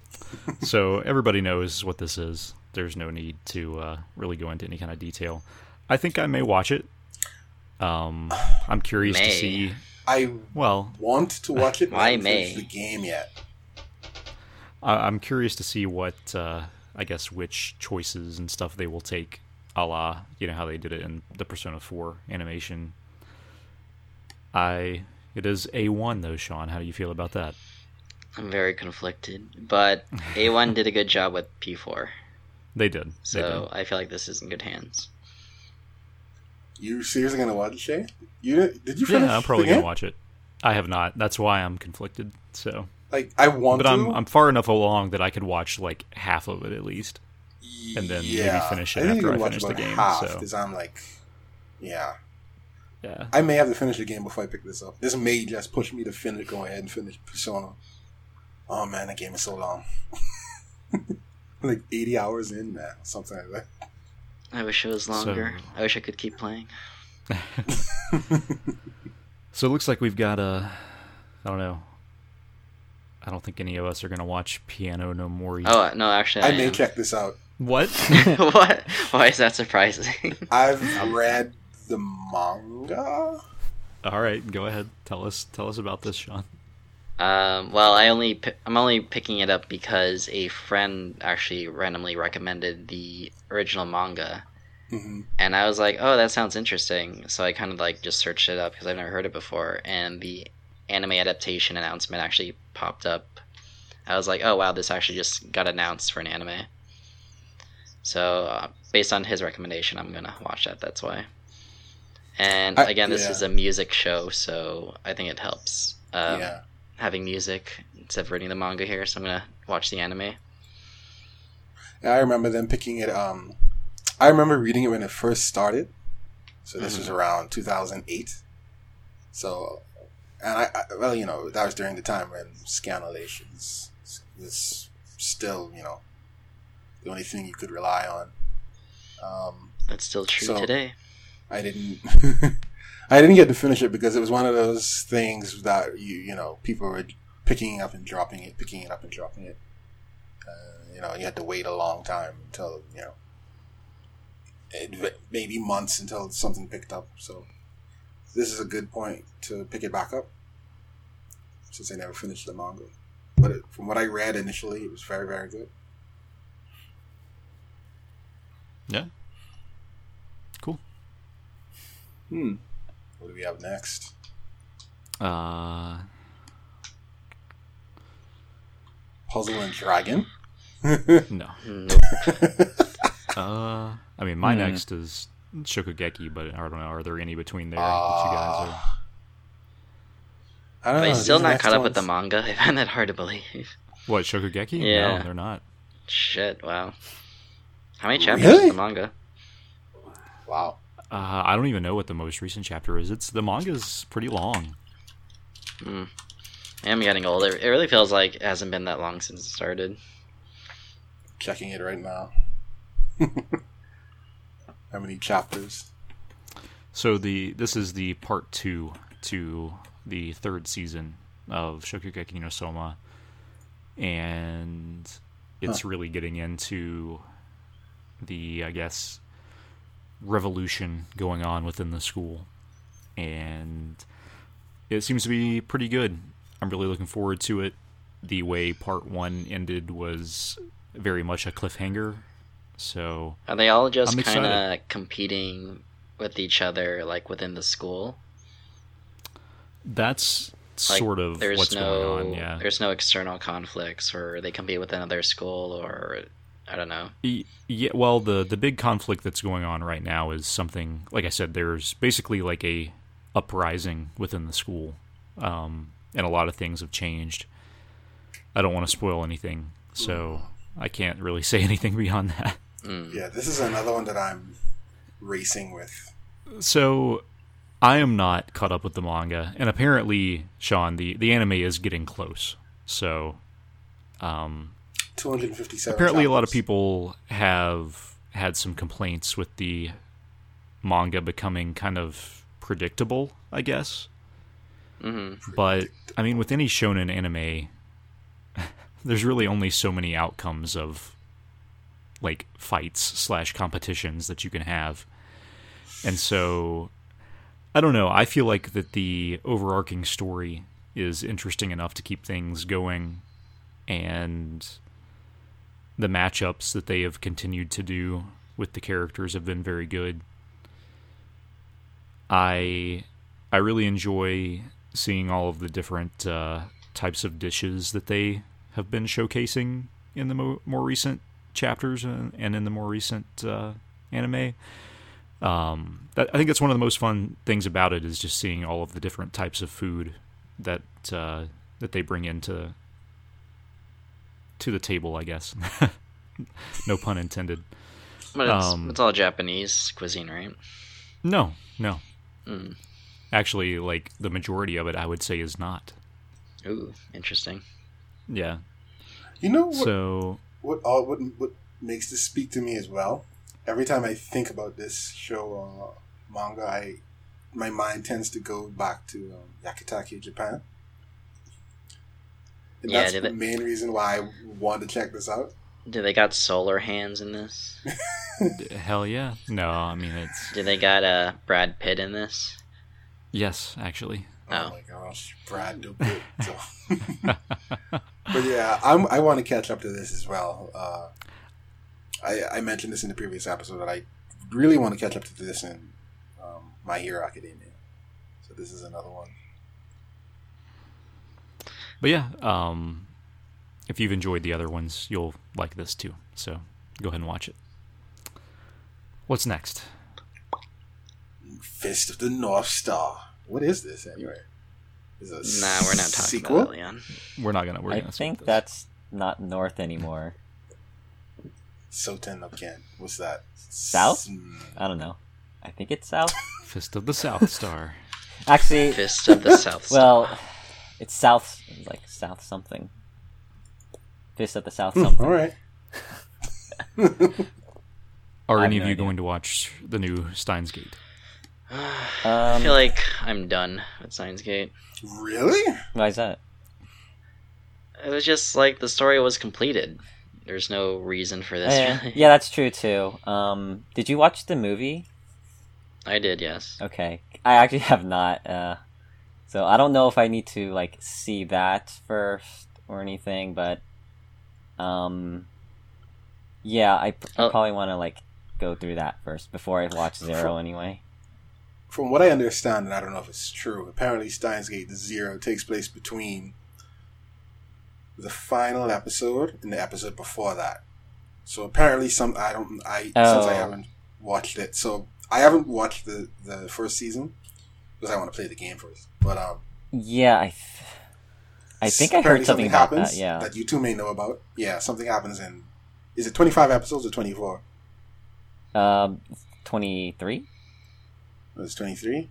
[LAUGHS]
so everybody knows what this is. There's no need to uh, really go into any kind of detail. I think I may watch it. Um, I'm curious to see.
I
Well,
want to watch it. [LAUGHS] I
Why May?
the game yet?
I- I'm curious to see what uh, I guess which choices and stuff they will take, a la you know how they did it in the Persona 4 animation. I it is A1 though, Sean. How do you feel about that?
I'm very conflicted, but A1 did a good job with P4,
They did. They
so I feel like this is in good hands.
You seriously gonna watch it, Shay? You did you
did.
finish?
Yeah, I'm probably gonna
game?
watch it. I have not. That's why I'm conflicted. So,
Like I want
but
to.
I'm I'm far enough along that I could watch like half of it at least. and then maybe finish it
I
after I finish the game,
Half,
so-
because I'm like, yeah,
Yeah.
I may have to finish the game before I pick this up. This may just push me to finish, go ahead and finish Persona. Oh man, that game is so long. [LAUGHS] like 80 hours in, man, something like that.
I wish it was longer. I wish I could keep playing. [LAUGHS]
So it looks like we've got a. I don't know. I don't think any of us are gonna watch Piano no Mori.
Oh no, actually, I,
I may
am.
check this out.
What? [LAUGHS]
what? Why is that surprising?
I've read the manga.
All right, go ahead. Tell us. Tell us about this, Sean.
Um, well, I only I'm only picking it up because a friend actually randomly recommended the original manga,
hmm
and I was like, "Oh, that sounds interesting." So I kind of like just searched it up because I've never heard it before, and the anime adaptation announcement actually popped up. I was like, "Oh wow, this actually just got announced for an anime." So uh, based on his recommendation, I'm gonna watch that. That's why. And
I-
again, this
yeah.
is a music show, so I think it helps. Um,
yeah,
having music instead of reading the manga here, so I'm gonna watch the anime.
I remember them picking it. Um, I remember reading it when it first started. So this was around 2008. So, and I, I, well, you know, that was during the time when scanlations was still, you know, the only thing you could rely on. Um,
That's still true
So-
today.
I didn't, [LAUGHS] I didn't get to finish it because it was one of those things that you, you know, people were picking up and dropping it, picking it up and dropping it. Uh, you know, you had to wait a long time until you know, it, maybe months until something picked up. So this is a good point to pick it back up, since I never finished the manga. But it, from what I read initially, it was very, very good.
Yeah. Cool.
Hmm. What do we have next?
Uh,
Puzzle and Dragon. [LAUGHS]
no. Uh, I mean, my
Hmm.
next is Shokugeki, but I don't know. Are there any between there that you guys are?
I don't
But
know.
he's still not
next
caught up with the manga. [LAUGHS] I find that hard to believe.
What Shokugeki?
Yeah.
No, they're not.
Shit, wow. How many chapters
Really?
is the manga?
Wow.
Uh, I don't even know what the most recent chapter is. It's the manga's pretty long.
I'm getting old. It it really feels like it hasn't been that long since it started.
Checking it right now. [LAUGHS] How many chapters?
So the this is the part two to the third season of Shokugeki no Soma, and it's really getting into the I guess revolution going on within the school, and it seems to be pretty good. I'm really looking forward to it. The way part one ended was very much a cliffhanger, so
Are they all just kind of competing with each other, like within the school?
that's
Like,
sort of
there's
what's
no,
going on. Yeah,
There's no external conflicts, or they compete with another school, or I don't know.
Yeah, well, the the big conflict that's going on right now is something like I said. There's basically like a uprising within the school, um, and a lot of things have changed. I don't want to spoil anything, so I can't really [LAUGHS] say anything beyond that.
Mm.
Yeah, this is another one that I'm racing with.
So I am not caught up with the manga, and apparently, Sean, the the anime is getting close. So um,
257.
apparently, a lot of people have had some complaints with the manga becoming kind of predictable, I guess.
hmm
But I mean, with any shonen anime, [LAUGHS] there's really only so many outcomes of like fights slash competitions that you can have, and so I don't know. I feel like that the overarching story is interesting enough to keep things going, and the matchups that they have continued to do with the characters have been very good. I I really enjoy seeing all of the different uh, types of dishes that they have been showcasing in the mo- more recent chapters and, in the more recent uh, anime. Um, that, I think that's one of the most fun things about it is just seeing all of the different types of food that uh, that they bring into to the table. I guess, [LAUGHS] no pun intended.
But it's,
Um,
it's all Japanese cuisine, right?
No, no.
Mm.
Actually, like the majority of it, I would say is not.
Ooh, interesting.
Yeah.
You know what?
So
what all what what makes this speak to me as well. Every time I think about this show uh, manga, I my mind tends to go back to um, Yakitate, Japan. And
Yeah,
that's the
it-
main reason why I wanted to check this out.
Do they got solar hands in this? [LAUGHS]
hell yeah. No, I mean it's
Do they got uh, Brad Pitt in this?
yes, actually.
Oh
Oh.
my gosh, Brad Pitt. [LAUGHS] But yeah, I'm, I want to catch up to this as well. Uh, I, I mentioned this in the previous episode that I really want to catch up to this in um, My Hero Academia. So this is another one.
But yeah, um if you've enjoyed the other ones, you'll like this too. So go ahead and watch it. What's next?
Fist of the North Star. What is this anyway? Is it a
Nah, we're not talking
sequel?
about that, Leon.
We're not gonna we're
I
gonna
think that's not north anymore.
Soten no Ken. What's that?
South? I don't know. I think it's south.
Fist of the South Star.
Actually,
Fist of the South. [LAUGHS] Star.
well, it's south, like south something. Fist of the south
Hmm,
something.
all right. [LAUGHS]
Are
I have
any of you
idea.
going to watch the new Steins Gate? [SIGHS]
I
Um,
feel like I'm done with Steins Gate.
Really?
why is that?
It was just like the story was completed. There's no reason for this.
yeah,
really.
yeah, that's true too. Um, did you watch the movie?
I did, yes.
Okay, I actually have not. Uh, so I don't know if I need to like see that first or anything, but um, yeah, I, pr- I
Oh.
probably want to like go through that first before I watch Zero anyway.
From what I understand, and I don't know if it's true, apparently Steins Gate Zero takes place between the final episode and the episode before that. So apparently, some I don't I since
Oh.
I haven't watched it, so I haven't watched the the first season because I want to play the game first. But um,
Yeah, I, th- I think I heard something about
happens
that. Yeah,
that you two may know about. Yeah, something happens in. Is it twenty five episodes or twenty four?
um, twenty three.
It's twenty three.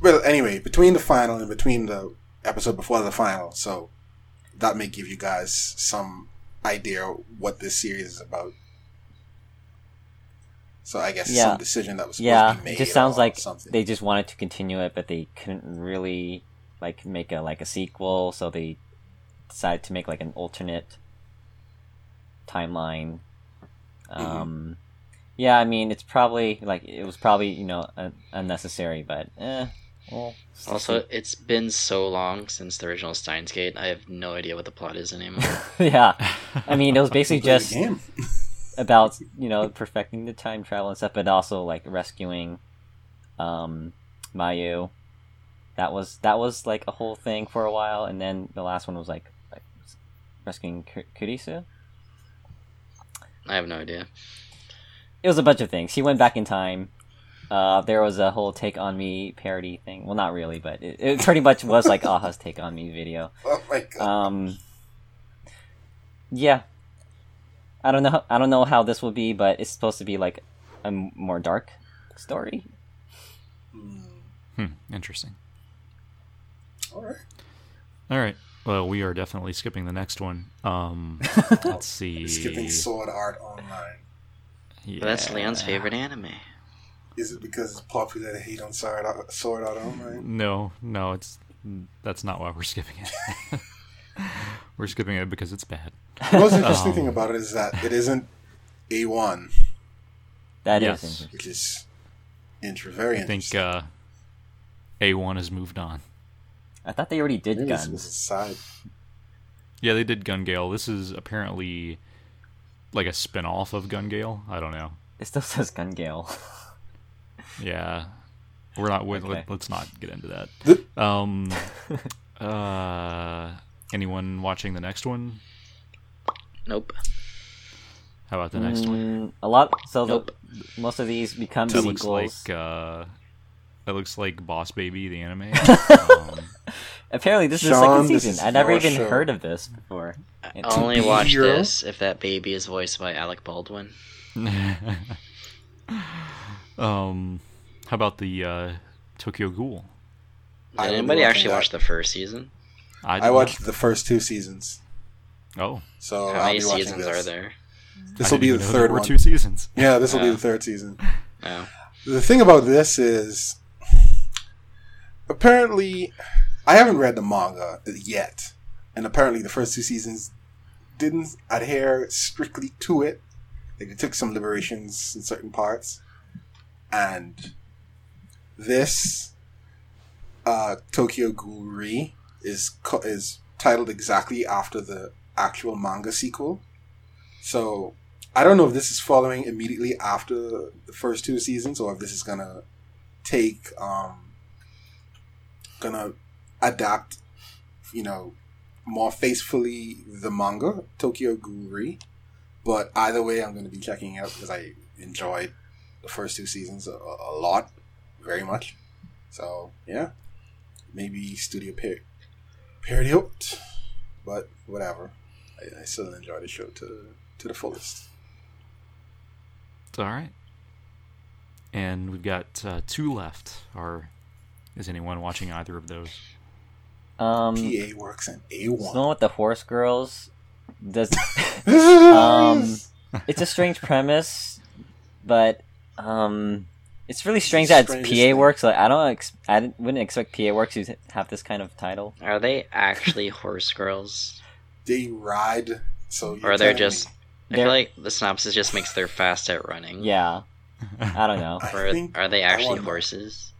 Well, anyway, between the final and between the episode before the final, so that may give you guys some idea what this series is about. So I guess
Yeah.
some decision that was supposed
Yeah,
to be made.
it just sounds like
something.
they just wanted to continue it, but they couldn't really like make a like a sequel, so they decided to make like an alternate timeline.
Mm-hmm.
Um, yeah, I mean it's probably like it was probably you know un- unnecessary, but eh. Well,
Also, it's been so long since the original Steins Gate. I have no idea what the plot is anymore. [LAUGHS]
yeah, [LAUGHS] I mean it was basically just
game. [LAUGHS]
about you know perfecting the time travel and stuff, but also like rescuing um Mayu. That was that was like a whole thing for a while, and then the last one was like, like rescuing Ku- Kurisu.
I have no idea.
It was a bunch of things. He went back in time. Uh, there was a whole "Take on Me" parody thing. Well, not really, but it, it pretty much was like [LAUGHS] Aha's "Take on Me" video.
Oh my god!
Um, yeah, I don't know. I don't know how this will be, but it's supposed to be like a more dark story.
Hmm, interesting.
All right.
All right. Well, we are definitely skipping the next one. Um, [LAUGHS] let's see.
Skipping Sword Art Online.
Yeah.
But that's Leon's favorite anime.
Is it because it's popular to hate on Sword Art, Sword Art Online?
No, no, it's that's not why we're skipping it. [LAUGHS] [LAUGHS] we're skipping it because it's bad.
The most interesting
Um,
thing about it is that it isn't A1,
That is
Yes.
interesting.
which is inter- very
I think uh, A1 has moved on.
I thought they already did
Maybe this was
guns.
side.
Yeah, they did Gun Gale. This is apparently like a spin-off of Gun Gale. I don't know.
It still says Gun Gale. [LAUGHS]
Yeah, we're not. Let,
Okay.
Let's not get into that. Um, [LAUGHS] uh, anyone watching the next one?
Nope.
How about the next one?
Mm, a lot. So
Nope.
the, most of these become
That looks like uh, that looks like Boss Baby the anime. [LAUGHS] um,
Apparently, this is the second season. I never even
show.
heard of this before.
I only watch
hero?
this if that baby is voiced by Alec Baldwin. [LAUGHS]
um, how about the uh, Tokyo Ghoul?
Did
I will be
anybody actually watch the first season?
Did
I
not.
watched the first two seasons,
Oh,
so
How
I'll
many
be watching
seasons
this.
are there?
This will be the
even know there
third one.
Two seasons.
Yeah, this will be the third season.
No. [LAUGHS]
The thing about this is, apparently, I haven't read the manga yet, and apparently the first two seasons didn't adhere strictly to it. Like they took some liberations in certain parts, and this uh, Tokyo Ghoul is is titled exactly after the actual manga sequel. So I don't know if this is following immediately after the first two seasons or if this is gonna take um gonna adapt, you know, more faithfully the manga Tokyo Ghoul. But either way, I'm gonna be checking out because I enjoyed the first two seasons a, a lot, very much. So yeah, maybe Studio Par- parody out, but whatever. I, I still enjoy the show to to the fullest.
It's all right. And we've got uh, two left. Are is anyone watching either of those?
Um,
PA works in A
the
one.
one with the horse girls does. [LAUGHS]
um,
it's a strange premise, but um, it's really strange that it's PA
thing.
Works. Like I don't, ex- I didn't- wouldn't expect PA Works to have this kind of title.
Are they actually horse girls?
they ride. So you're
Or they're just.
me-
I
They're-
feel like the synopsis just makes they're fast at running.
Yeah, I don't know. [LAUGHS]
I
Or are they actually
wanna-
horses?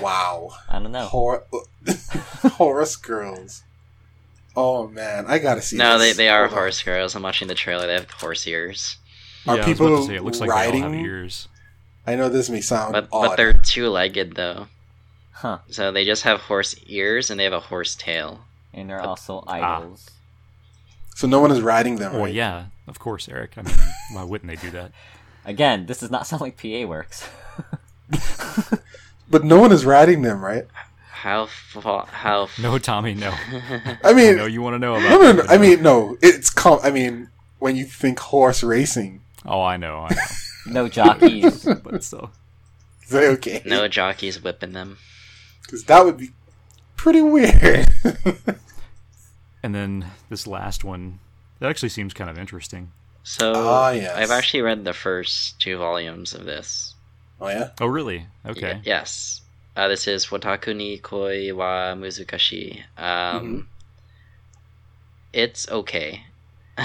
Wow,
I don't know.
Hor- [LAUGHS] horse girls. Oh man, I gotta see.
No, they,
this.
they are
Hold on.
horse girls. I'm watching the trailer. They have horse ears.
Are
yeah, I was about
people
to say, it looks like they all have
riding?
ears.
I know this may sound
But
odd.
but they're two legged though.
Huh?
So they just have horse ears and they have a horse tail.
And they're also
Ah.
idols.
so no one is riding them.
Well,
right?
yeah, of course, Eric. I mean, [LAUGHS] why wouldn't they do that?
Again, this does not sound like PA Works.
But no one is riding them, right?
How fa- how f- [LAUGHS]
No, Tommy, no.
I [LAUGHS]
I
mean,
no, you want to know about.
mean,
that, but
I mean, no, it's com- I mean, when you think horse racing,
Oh, I know, I know.
No jockeys. [LAUGHS]
but still.
is that okay?
no jockeys whipping them?
because that would be pretty weird. [LAUGHS]
And then this last one, that actually seems kind of interesting.
So
Ah, yes.
I've actually read the first two volumes of this.
oh yeah,
Oh, really? Okay.
Y- yes. Uh, this is Wotaku ni Koi wa Muzukashi. Um, It's okay. [LAUGHS]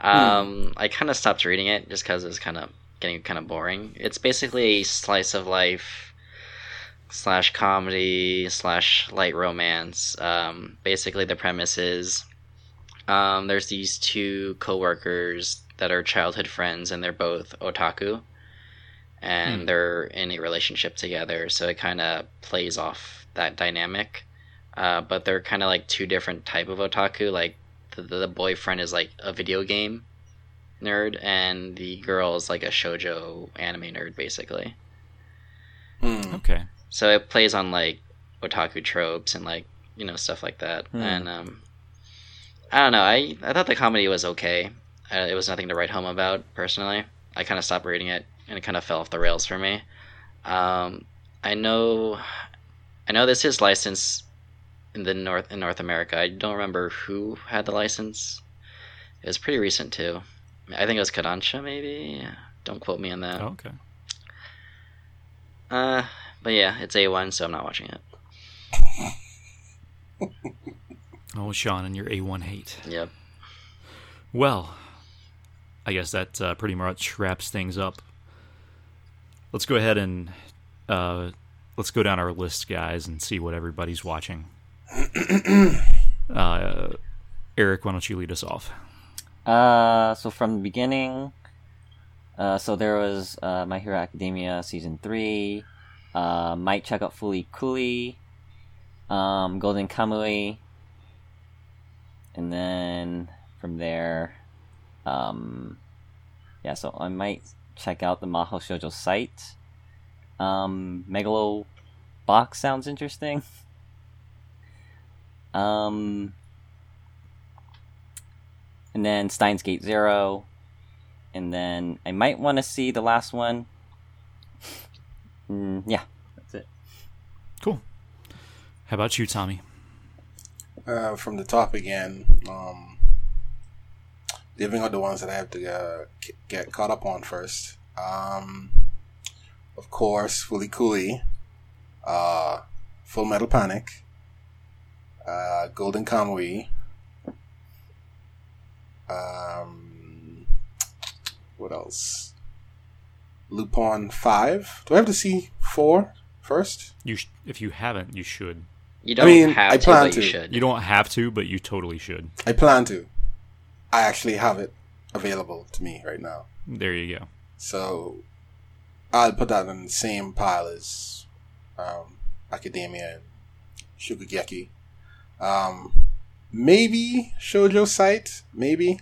um, I kind of stopped reading it just because it was kind of getting kind of boring. It's basically a slice of life slash comedy slash light romance. Um, basically, the premise is um, there's these two coworkers that are childhood friends, and they're both otaku and
Hmm.
they're in a relationship together so it kind of plays off that dynamic uh, but they're kind of like two different type of otaku like the, the boyfriend is like a video game nerd and the girl is like a shojo anime nerd basically
Hmm.
Okay.
so it plays on like otaku tropes and like you know stuff like that
Hmm.
and um i don't know i i thought the comedy was okay uh, it was nothing to write home about personally i kind of stopped reading it and it kind of fell off the rails for me um i know i know this is licensed in the north in north america i don't remember who had the license it was pretty recent too i think it was Kodansha maybe don't quote me on that
Oh, okay.
uh but yeah it's a1 so i'm not watching it [LAUGHS]
Oh, Sean and your A1 hate.
yep
Well, I guess that uh, pretty much wraps things up. Let's go ahead and uh, let's go down our list, guys, and see what everybody's watching. [CLEARS THROAT] uh, Eric, why don't you lead us off?
Uh, so from the beginning, uh, so there was uh, My Hero Academia season three. Uh, might check out Fooly Cooly, um, Golden Kamui, and then from there, um, yeah. So I might check out the Maho Shoujo site. Um, Megalo box sounds interesting. [LAUGHS] Um, and then Steins Gate Zero, and then I might want to see the last one. Mm, yeah, that's it.
Cool. How about you, Tommy?
uh, from the top again. Um, leaving out the ones that I have to uh, get caught up on first. Um, of course, Fooly Cooly, uh, Full Metal Panic, uh, Golden Kamui. Um, what else? Lupin Five. Do I have to see four first?
You, sh- if you haven't, you should.
You don't I
mean,
have
I
to,
plan
but you
to.
should.
You don't have to, but you totally should.
I plan to. I actually have it available to me right now.
There you go.
So I'll put that in the same pile as um, Academia and Shokugeki. Um, maybe Shoujo Site, maybe.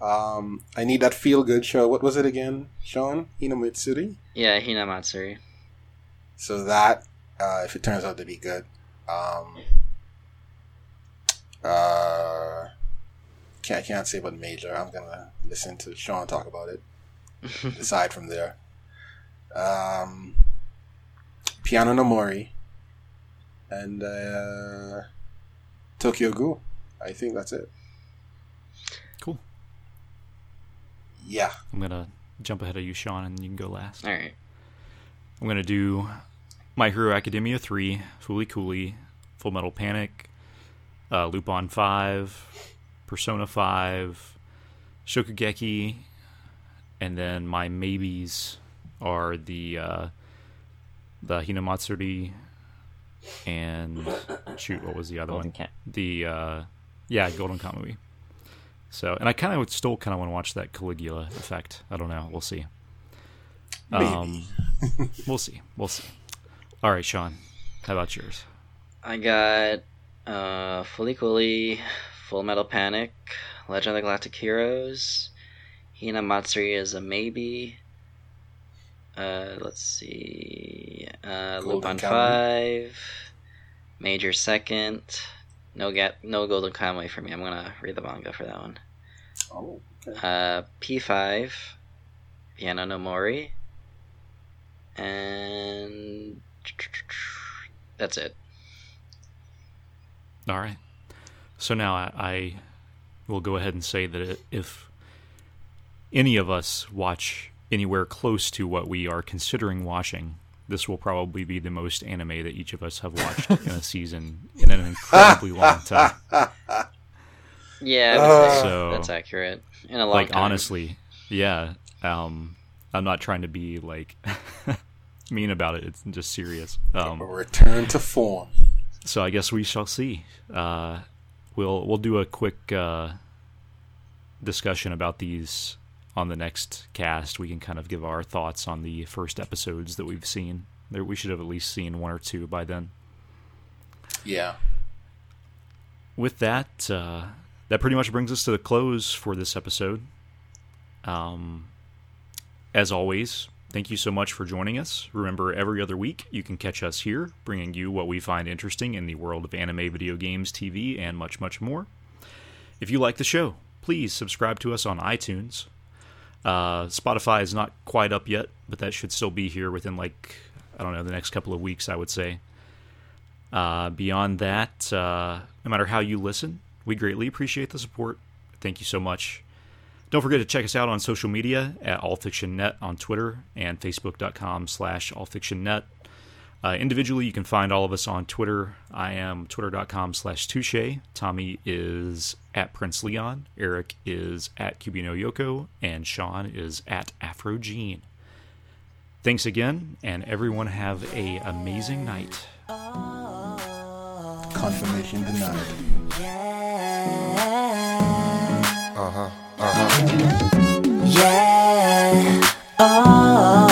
Um, I need that feel good show. What was it again, Sean? Hinamitsuri?
Yeah, Hinamatsuri.
So that, uh, if it turns out to be good. Um, uh, can't, I can't say about major. I'm gonna listen to Sean talk about it. [LAUGHS] Aside from there, um, Piano no Mori and uh, Tokyo Ghoul. I think that's it.
Cool.
Yeah.
I'm gonna jump ahead of you, Sean, and you can go last.
All right.
I'm gonna do My Hero Academia three, Fooly Cooly, Full Metal Panic, uh, Lupin five, Persona five, Shokugeki, and then my maybes are the uh, the Hinamatsuri and shoot, what was the other
Golden
one?
Cat.
The uh, yeah, Golden Kamui. So, and I kind of still kind of want to watch that Caligula effect. I don't know. We'll see. Um, we'll see. We'll see. All right, Sean. How about yours?
I got uh, Fooly Cooly, Full Metal Panic, Legend of the Galactic Heroes, Hina Matsuri is a maybe, Uh, let's see. Uh,
Golden
Lupin
Kamuy.
five, Major second. No gap, no Golden Kamuy for me. I'm gonna read the manga for that one.
Oh, okay.
Uh, P five, Piano no Mori, and that's it.
All right. So now I, I will go ahead and say that if any of us watch anywhere close to what we are considering watching, this will probably be the most anime that each of us have watched in a season in an incredibly [LAUGHS] long time.
Yeah, I would say
So-
that's accurate. In a long
like
time.
honestly, yeah. Um, I'm not trying to be like [LAUGHS] mean about it. It's just serious. Um,
A return to form.
so I guess we shall see. Uh, we'll we'll do a quick uh, discussion about these on the next cast. We can kind of give our thoughts on the first episodes that we've seen. There, we should have at least seen one or two by then.
Yeah.
With that, uh, that pretty much brings us to the close for this episode. Um, as always, thank you so much for joining us. Remember, every other week you can catch us here, bringing you what we find interesting in the world of anime, video games, TV, and much, much more. If you like the show, please subscribe to us on iTunes. Uh, Spotify is not quite up yet, but that should still be here within like I don't know the next couple of weeks. I would say. Uh, beyond that, uh, no matter how you listen, we greatly appreciate the support. Thank you so much. Don't forget to check us out on social media at allfictionnet on Twitter and facebook.com slash allfictionnet. Uh, individually, you can find all of us on Twitter. I am twitter.com slash touche. Tommy is at Prince Leon. Eric is at Cubino Yoko. And Sean is at AfroGene. Thanks again, and everyone have a amazing night.
Confirmation denied. Yeah.
Uh-huh. Uh-huh.
Yeah. Oh.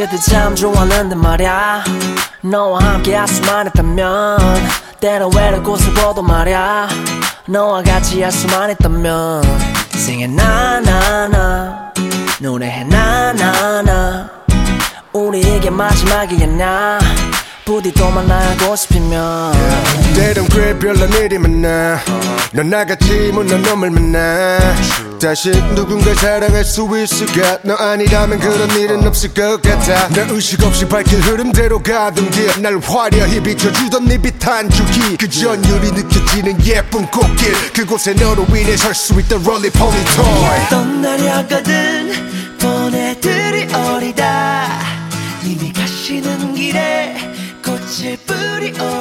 그때 참 좋았는데 말야. 너와 함께 할 수만 때론 외로운 곳을 보도 말야. 너와 같이 할 수만 있다면 Singing 나나나 노래해 나나나. 우리 이게 마지막이겠나 부디 또 만나고 싶으면 yeah.
때론 그래 별난 일이면 나넌 나같이 못난 놈을 만나. 다시 누군가 사랑할 수 있을까? 너 아니라면 그런 일은 없을 것 같아. 내 의식 없이 밝힐 흐름대로 가던 길날 화려히 비춰주던 네 비탄 줄기. 그 전율이 느껴지는 예쁜 꽃길. 그곳에 너로 인해 설 수 있다 롤리폴리 토이
날이었거든. 보내들이 어리다. 이미 가시는 길에 꽃을 뿌리오.